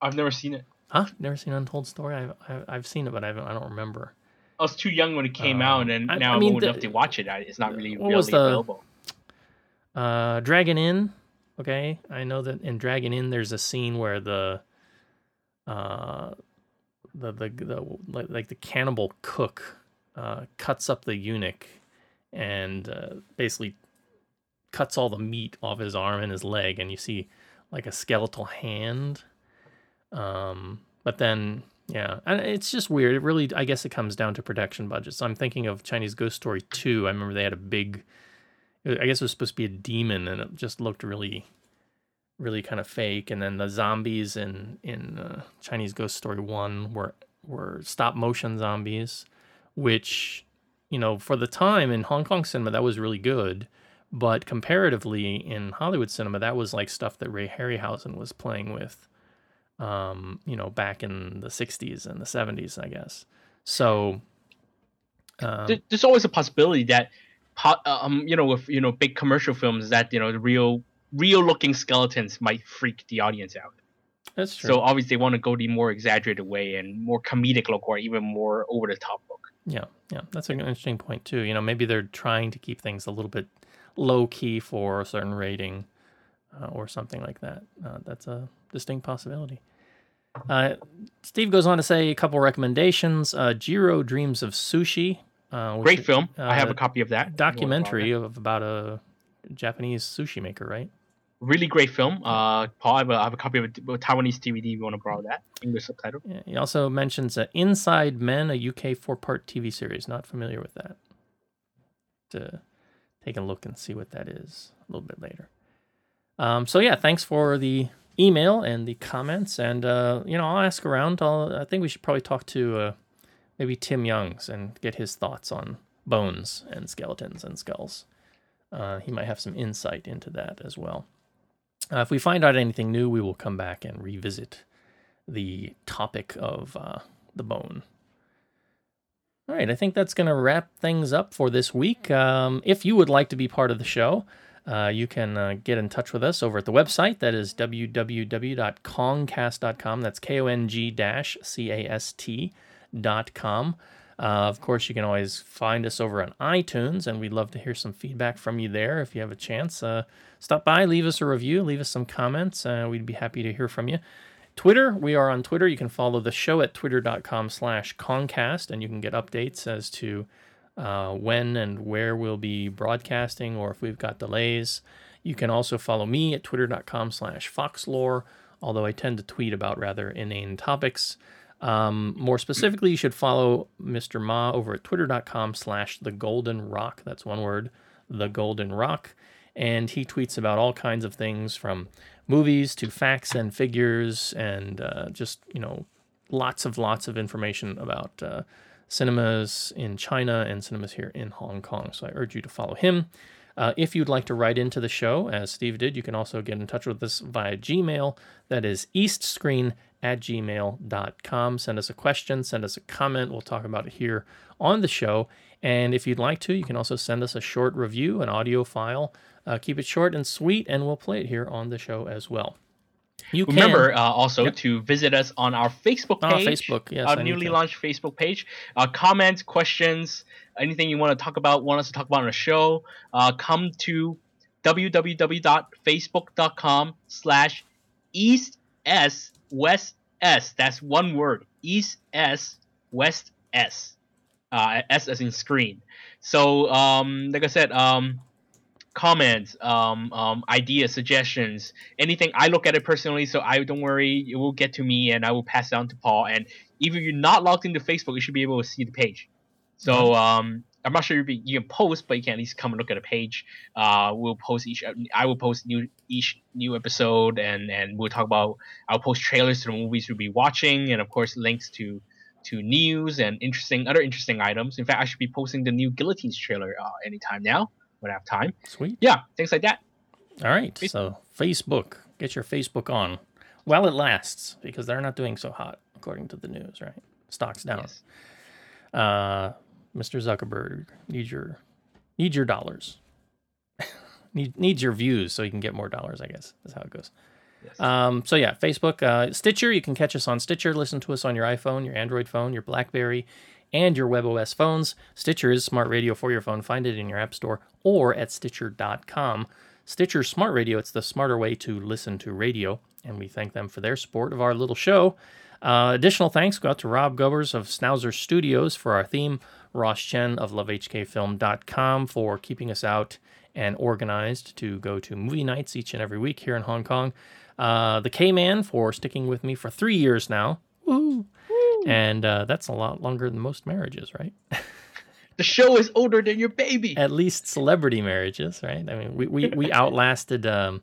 I've never seen it. Huh? Never seen Untold Story. I've I've, I've seen it, but I don't, I don't remember. I was too young when it came Uh, out, and I- now I I'm mean, old the- enough to watch it. It's not really what readily was the- available. Uh, Dragon Inn. Okay, I know that in Dragon Inn there's a scene where the, uh, the the, the like, like the cannibal cook, uh, cuts up the eunuch, and uh, basically cuts all the meat off his arm and his leg, and you see like a skeletal hand. Um, but then yeah, and it's just weird. It really, I guess, it comes down to production budgets. I'm thinking of Chinese Ghost Story two. I remember they had a big I guess it was supposed to be a demon, and it just looked really, really kind of fake. And then the zombies in in uh, Chinese Ghost Story One were were stop motion zombies, which you know for the time in Hong Kong cinema that was really good, but comparatively in Hollywood cinema that was like stuff that Ray Harryhausen was playing with, um, you know, back in the '60s and the '70s, I guess. So. Um, There's always a possibility that, po- um, you know, with you know big commercial films, that you know the real real looking skeletons might freak the audience out. That's true. So obviously they want to go the more exaggerated way and more comedic look, or even more over the top look. Yeah, yeah, that's an interesting point too. You know, maybe they're trying to keep things a little bit low key for a certain rating uh, or something like that. Uh, that's a distinct possibility. Uh, Steve goes on to say a couple recommendations. Uh, Jiro Dreams of Sushi. Uh, Great film. uh, I have a copy of that. Documentary of about a Japanese sushi maker, right? Really great film. Uh, Paul, I have a, I have a copy of a Taiwanese DVD. If you want to borrow that English subtitle. Yeah, he also mentions uh, Inside Men, a UK four part TV series. Not familiar with that. To take a look and see what that is a little bit later. Um, so yeah, thanks for the email and the comments, and uh, you know I'll ask around. I'll, I think we should probably talk to uh, maybe Tim Youngs and get his thoughts on bones and skeletons and skulls. Uh, he might have some insight into that as well. Uh, if we find out anything new, we will come back and revisit the topic of uh, the bone. All right, I think that's going to wrap things up for this week. Um, if you would like to be part of the show, uh, you can uh, get in touch with us over at the website. That is www.kongcast.com. That's K O N G C A S T dot com. Uh, of course, you can always find us over on iTunes, and we'd love to hear some feedback from you there if you have a chance. Uh, stop by, leave us a review, leave us some comments. Uh, we'd be happy to hear from you. Twitter, we are on Twitter. You can follow the show at twitter.com slash Kongcast, and you can get updates as to uh, when and where we'll be broadcasting or if we've got delays. You can also follow me at twitter.com slash foxlore, although I tend to tweet about rather inane topics. Um, more specifically, you should follow Mr. Ma over at twitter.com slash the golden rock. That's one word, the golden rock. And he tweets about all kinds of things from movies to facts and figures and uh, just, you know, lots of lots of information about uh, cinemas in China and cinemas here in Hong Kong. So I urge you to follow him. Uh, if you'd like to write into the show, as Steve did, you can also get in touch with us via Gmail. That is eastscreen at gmail.com. Send us a question, send us a comment. We'll talk about it here on the show. And if you'd like to, you can also send us a short review, an audio file. Uh, keep it short and sweet, and we'll play it here on the show as well. You Remember uh, also Yep. to visit us on our Facebook page. Facebook, yes, Our newly launched Facebook page. Uh, comments, questions, anything you want to talk about, want us to talk about on the show, uh, come to www.facebook.com slash east s west s. That's one word. East s west s. Uh, s as in screen. So, um, like I said, um, comments, um, um, ideas, suggestions, anything. I look at it personally, so I don't worry. It will get to me, and I will pass it on to Paul. And if you're not logged into Facebook, you should be able to see the page. So um, I'm not sure you can post, but you can at least come and look at the page. Uh, we'll post each. I will post new each new episode, and and we'll talk about. I'll post trailers to the movies we'll be watching, and of course links to to news and interesting other interesting items. In fact, I should be posting the new Guillotines trailer uh, anytime now when I have time. Sweet. Yeah, things like that. All right. So Facebook, get your Facebook on while it lasts because they're not doing so hot according to the news, right? Stocks down. Uh, Mr. Zuckerberg needs your needs your dollars. Need, needs your views so you can get more dollars. I guess is how it goes. Um, so yeah, Facebook, uh, Stitcher. You can catch us on Stitcher. Listen to us on your iPhone, your Android phone, your BlackBerry, and your WebOS phones. Stitcher is smart radio for your phone. Find it in your app store or at Stitcher.com. Stitcher Smart Radio. It's the smarter way to listen to radio, and we thank them for their support of our little show. Uh, additional thanks go out to Rob Gobers of Snauzer Studios for our theme, Ross Chen of LoveHKFilm.com for keeping us out and organized to go to movie nights each and every week here in Hong Kong. Uh, the K Man for sticking with me for three years now. Woo! And uh, that's a lot longer than most marriages, right? The show is older than your baby. At least celebrity marriages, right? I mean, we, we, we outlasted um,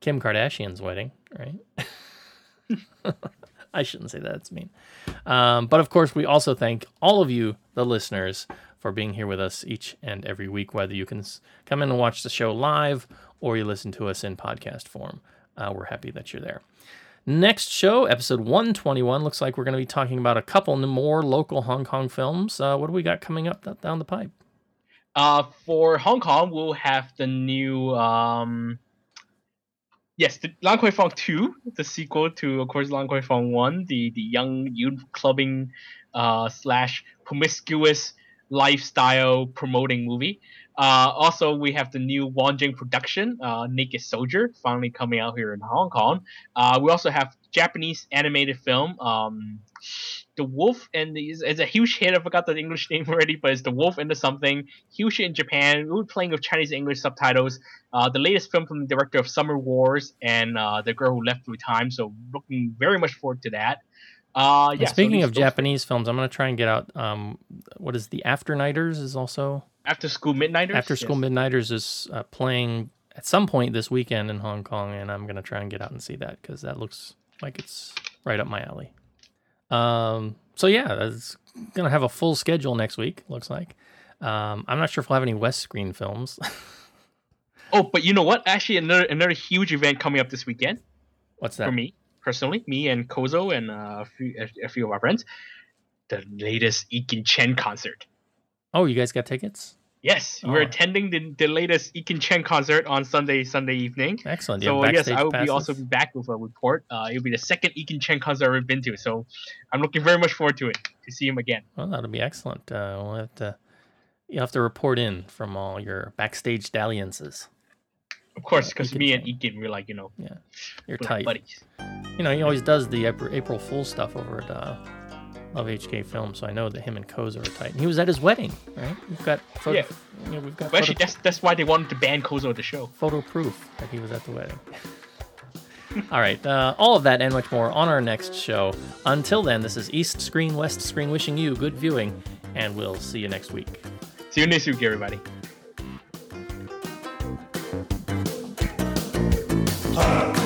Kim Kardashian's wedding, right? I shouldn't say that. It's mean. Um, but of course, we also thank all of you, the listeners, for being here with us each and every week, whether you can come in and watch the show live or you listen to us in podcast form. Uh, we're happy that you're there. Next show, episode 121, looks like we're going to be talking about a couple more local Hong Kong films. Uh, what do we got coming up down the pipe? Uh, for Hong Kong, we'll have the new um, yes, the Lan Kwai Fong Two, the sequel to, of course, Lan Kwai Fong One, the the young youth clubbing uh, slash promiscuous lifestyle promoting movie. Uh, also, we have the new Wong Jing production, uh, Naked Soldier, finally coming out here in Hong Kong. Uh, we also have Japanese animated film, um, The Wolf and the, it's, it's a huge hit. I forgot the English name already, but it's The Wolf and the something. Huge hit in Japan. We were playing with Chinese English subtitles. Uh, the latest film from the director of Summer Wars and uh, The Girl Who Leapt Through Time. So looking very much forward to that. Uh, yeah. speaking these- of Japanese films, I'm going to try and get out. Um, what is the After Nighters? Is also After School Midnighters. After School yes. Midnighters is uh, playing at some point this weekend in Hong Kong, and I'm going to try and get out and see that because that looks like it's right up my alley. Um, so yeah, it's going to have a full schedule next week. Looks like. Um, I'm not sure if we'll have any West Screen films. Oh, but you know what? Actually, another another huge event coming up this weekend. What's that? For me personally, me and Kozo and uh, a, few, a, a few of our friends, the latest Ekin Cheng concert. Oh, you guys got tickets? Yes, we're Oh. attending the, the latest Ekin Cheng concert on Sunday Sunday evening. Excellent. So yes, I will be also be back with a report. Uh, it'll be the second Ekin Cheng concert I've ever been to, so I'm looking very much forward to it to see him again. Well, that'll be excellent. Uh, we'll have to. You have to report in from all your backstage dalliances. Of course, because me and Ekin, we're like you know, yeah, you're tight. buddies. You know, he always does the April, April Fool stuff over at of HK Films, so I know that him and Kozo are tight. And he was at his wedding, right? We've got photo, yeah. You know, we've got well, actually, that's that's why they wanted to ban Kozo at the show. Photo proof that he was at the wedding. all right, uh, all of that and much more on our next show. Until then, this is East Screen, West Screen wishing you good viewing, and we'll see you next week. See you next week, everybody. Uh.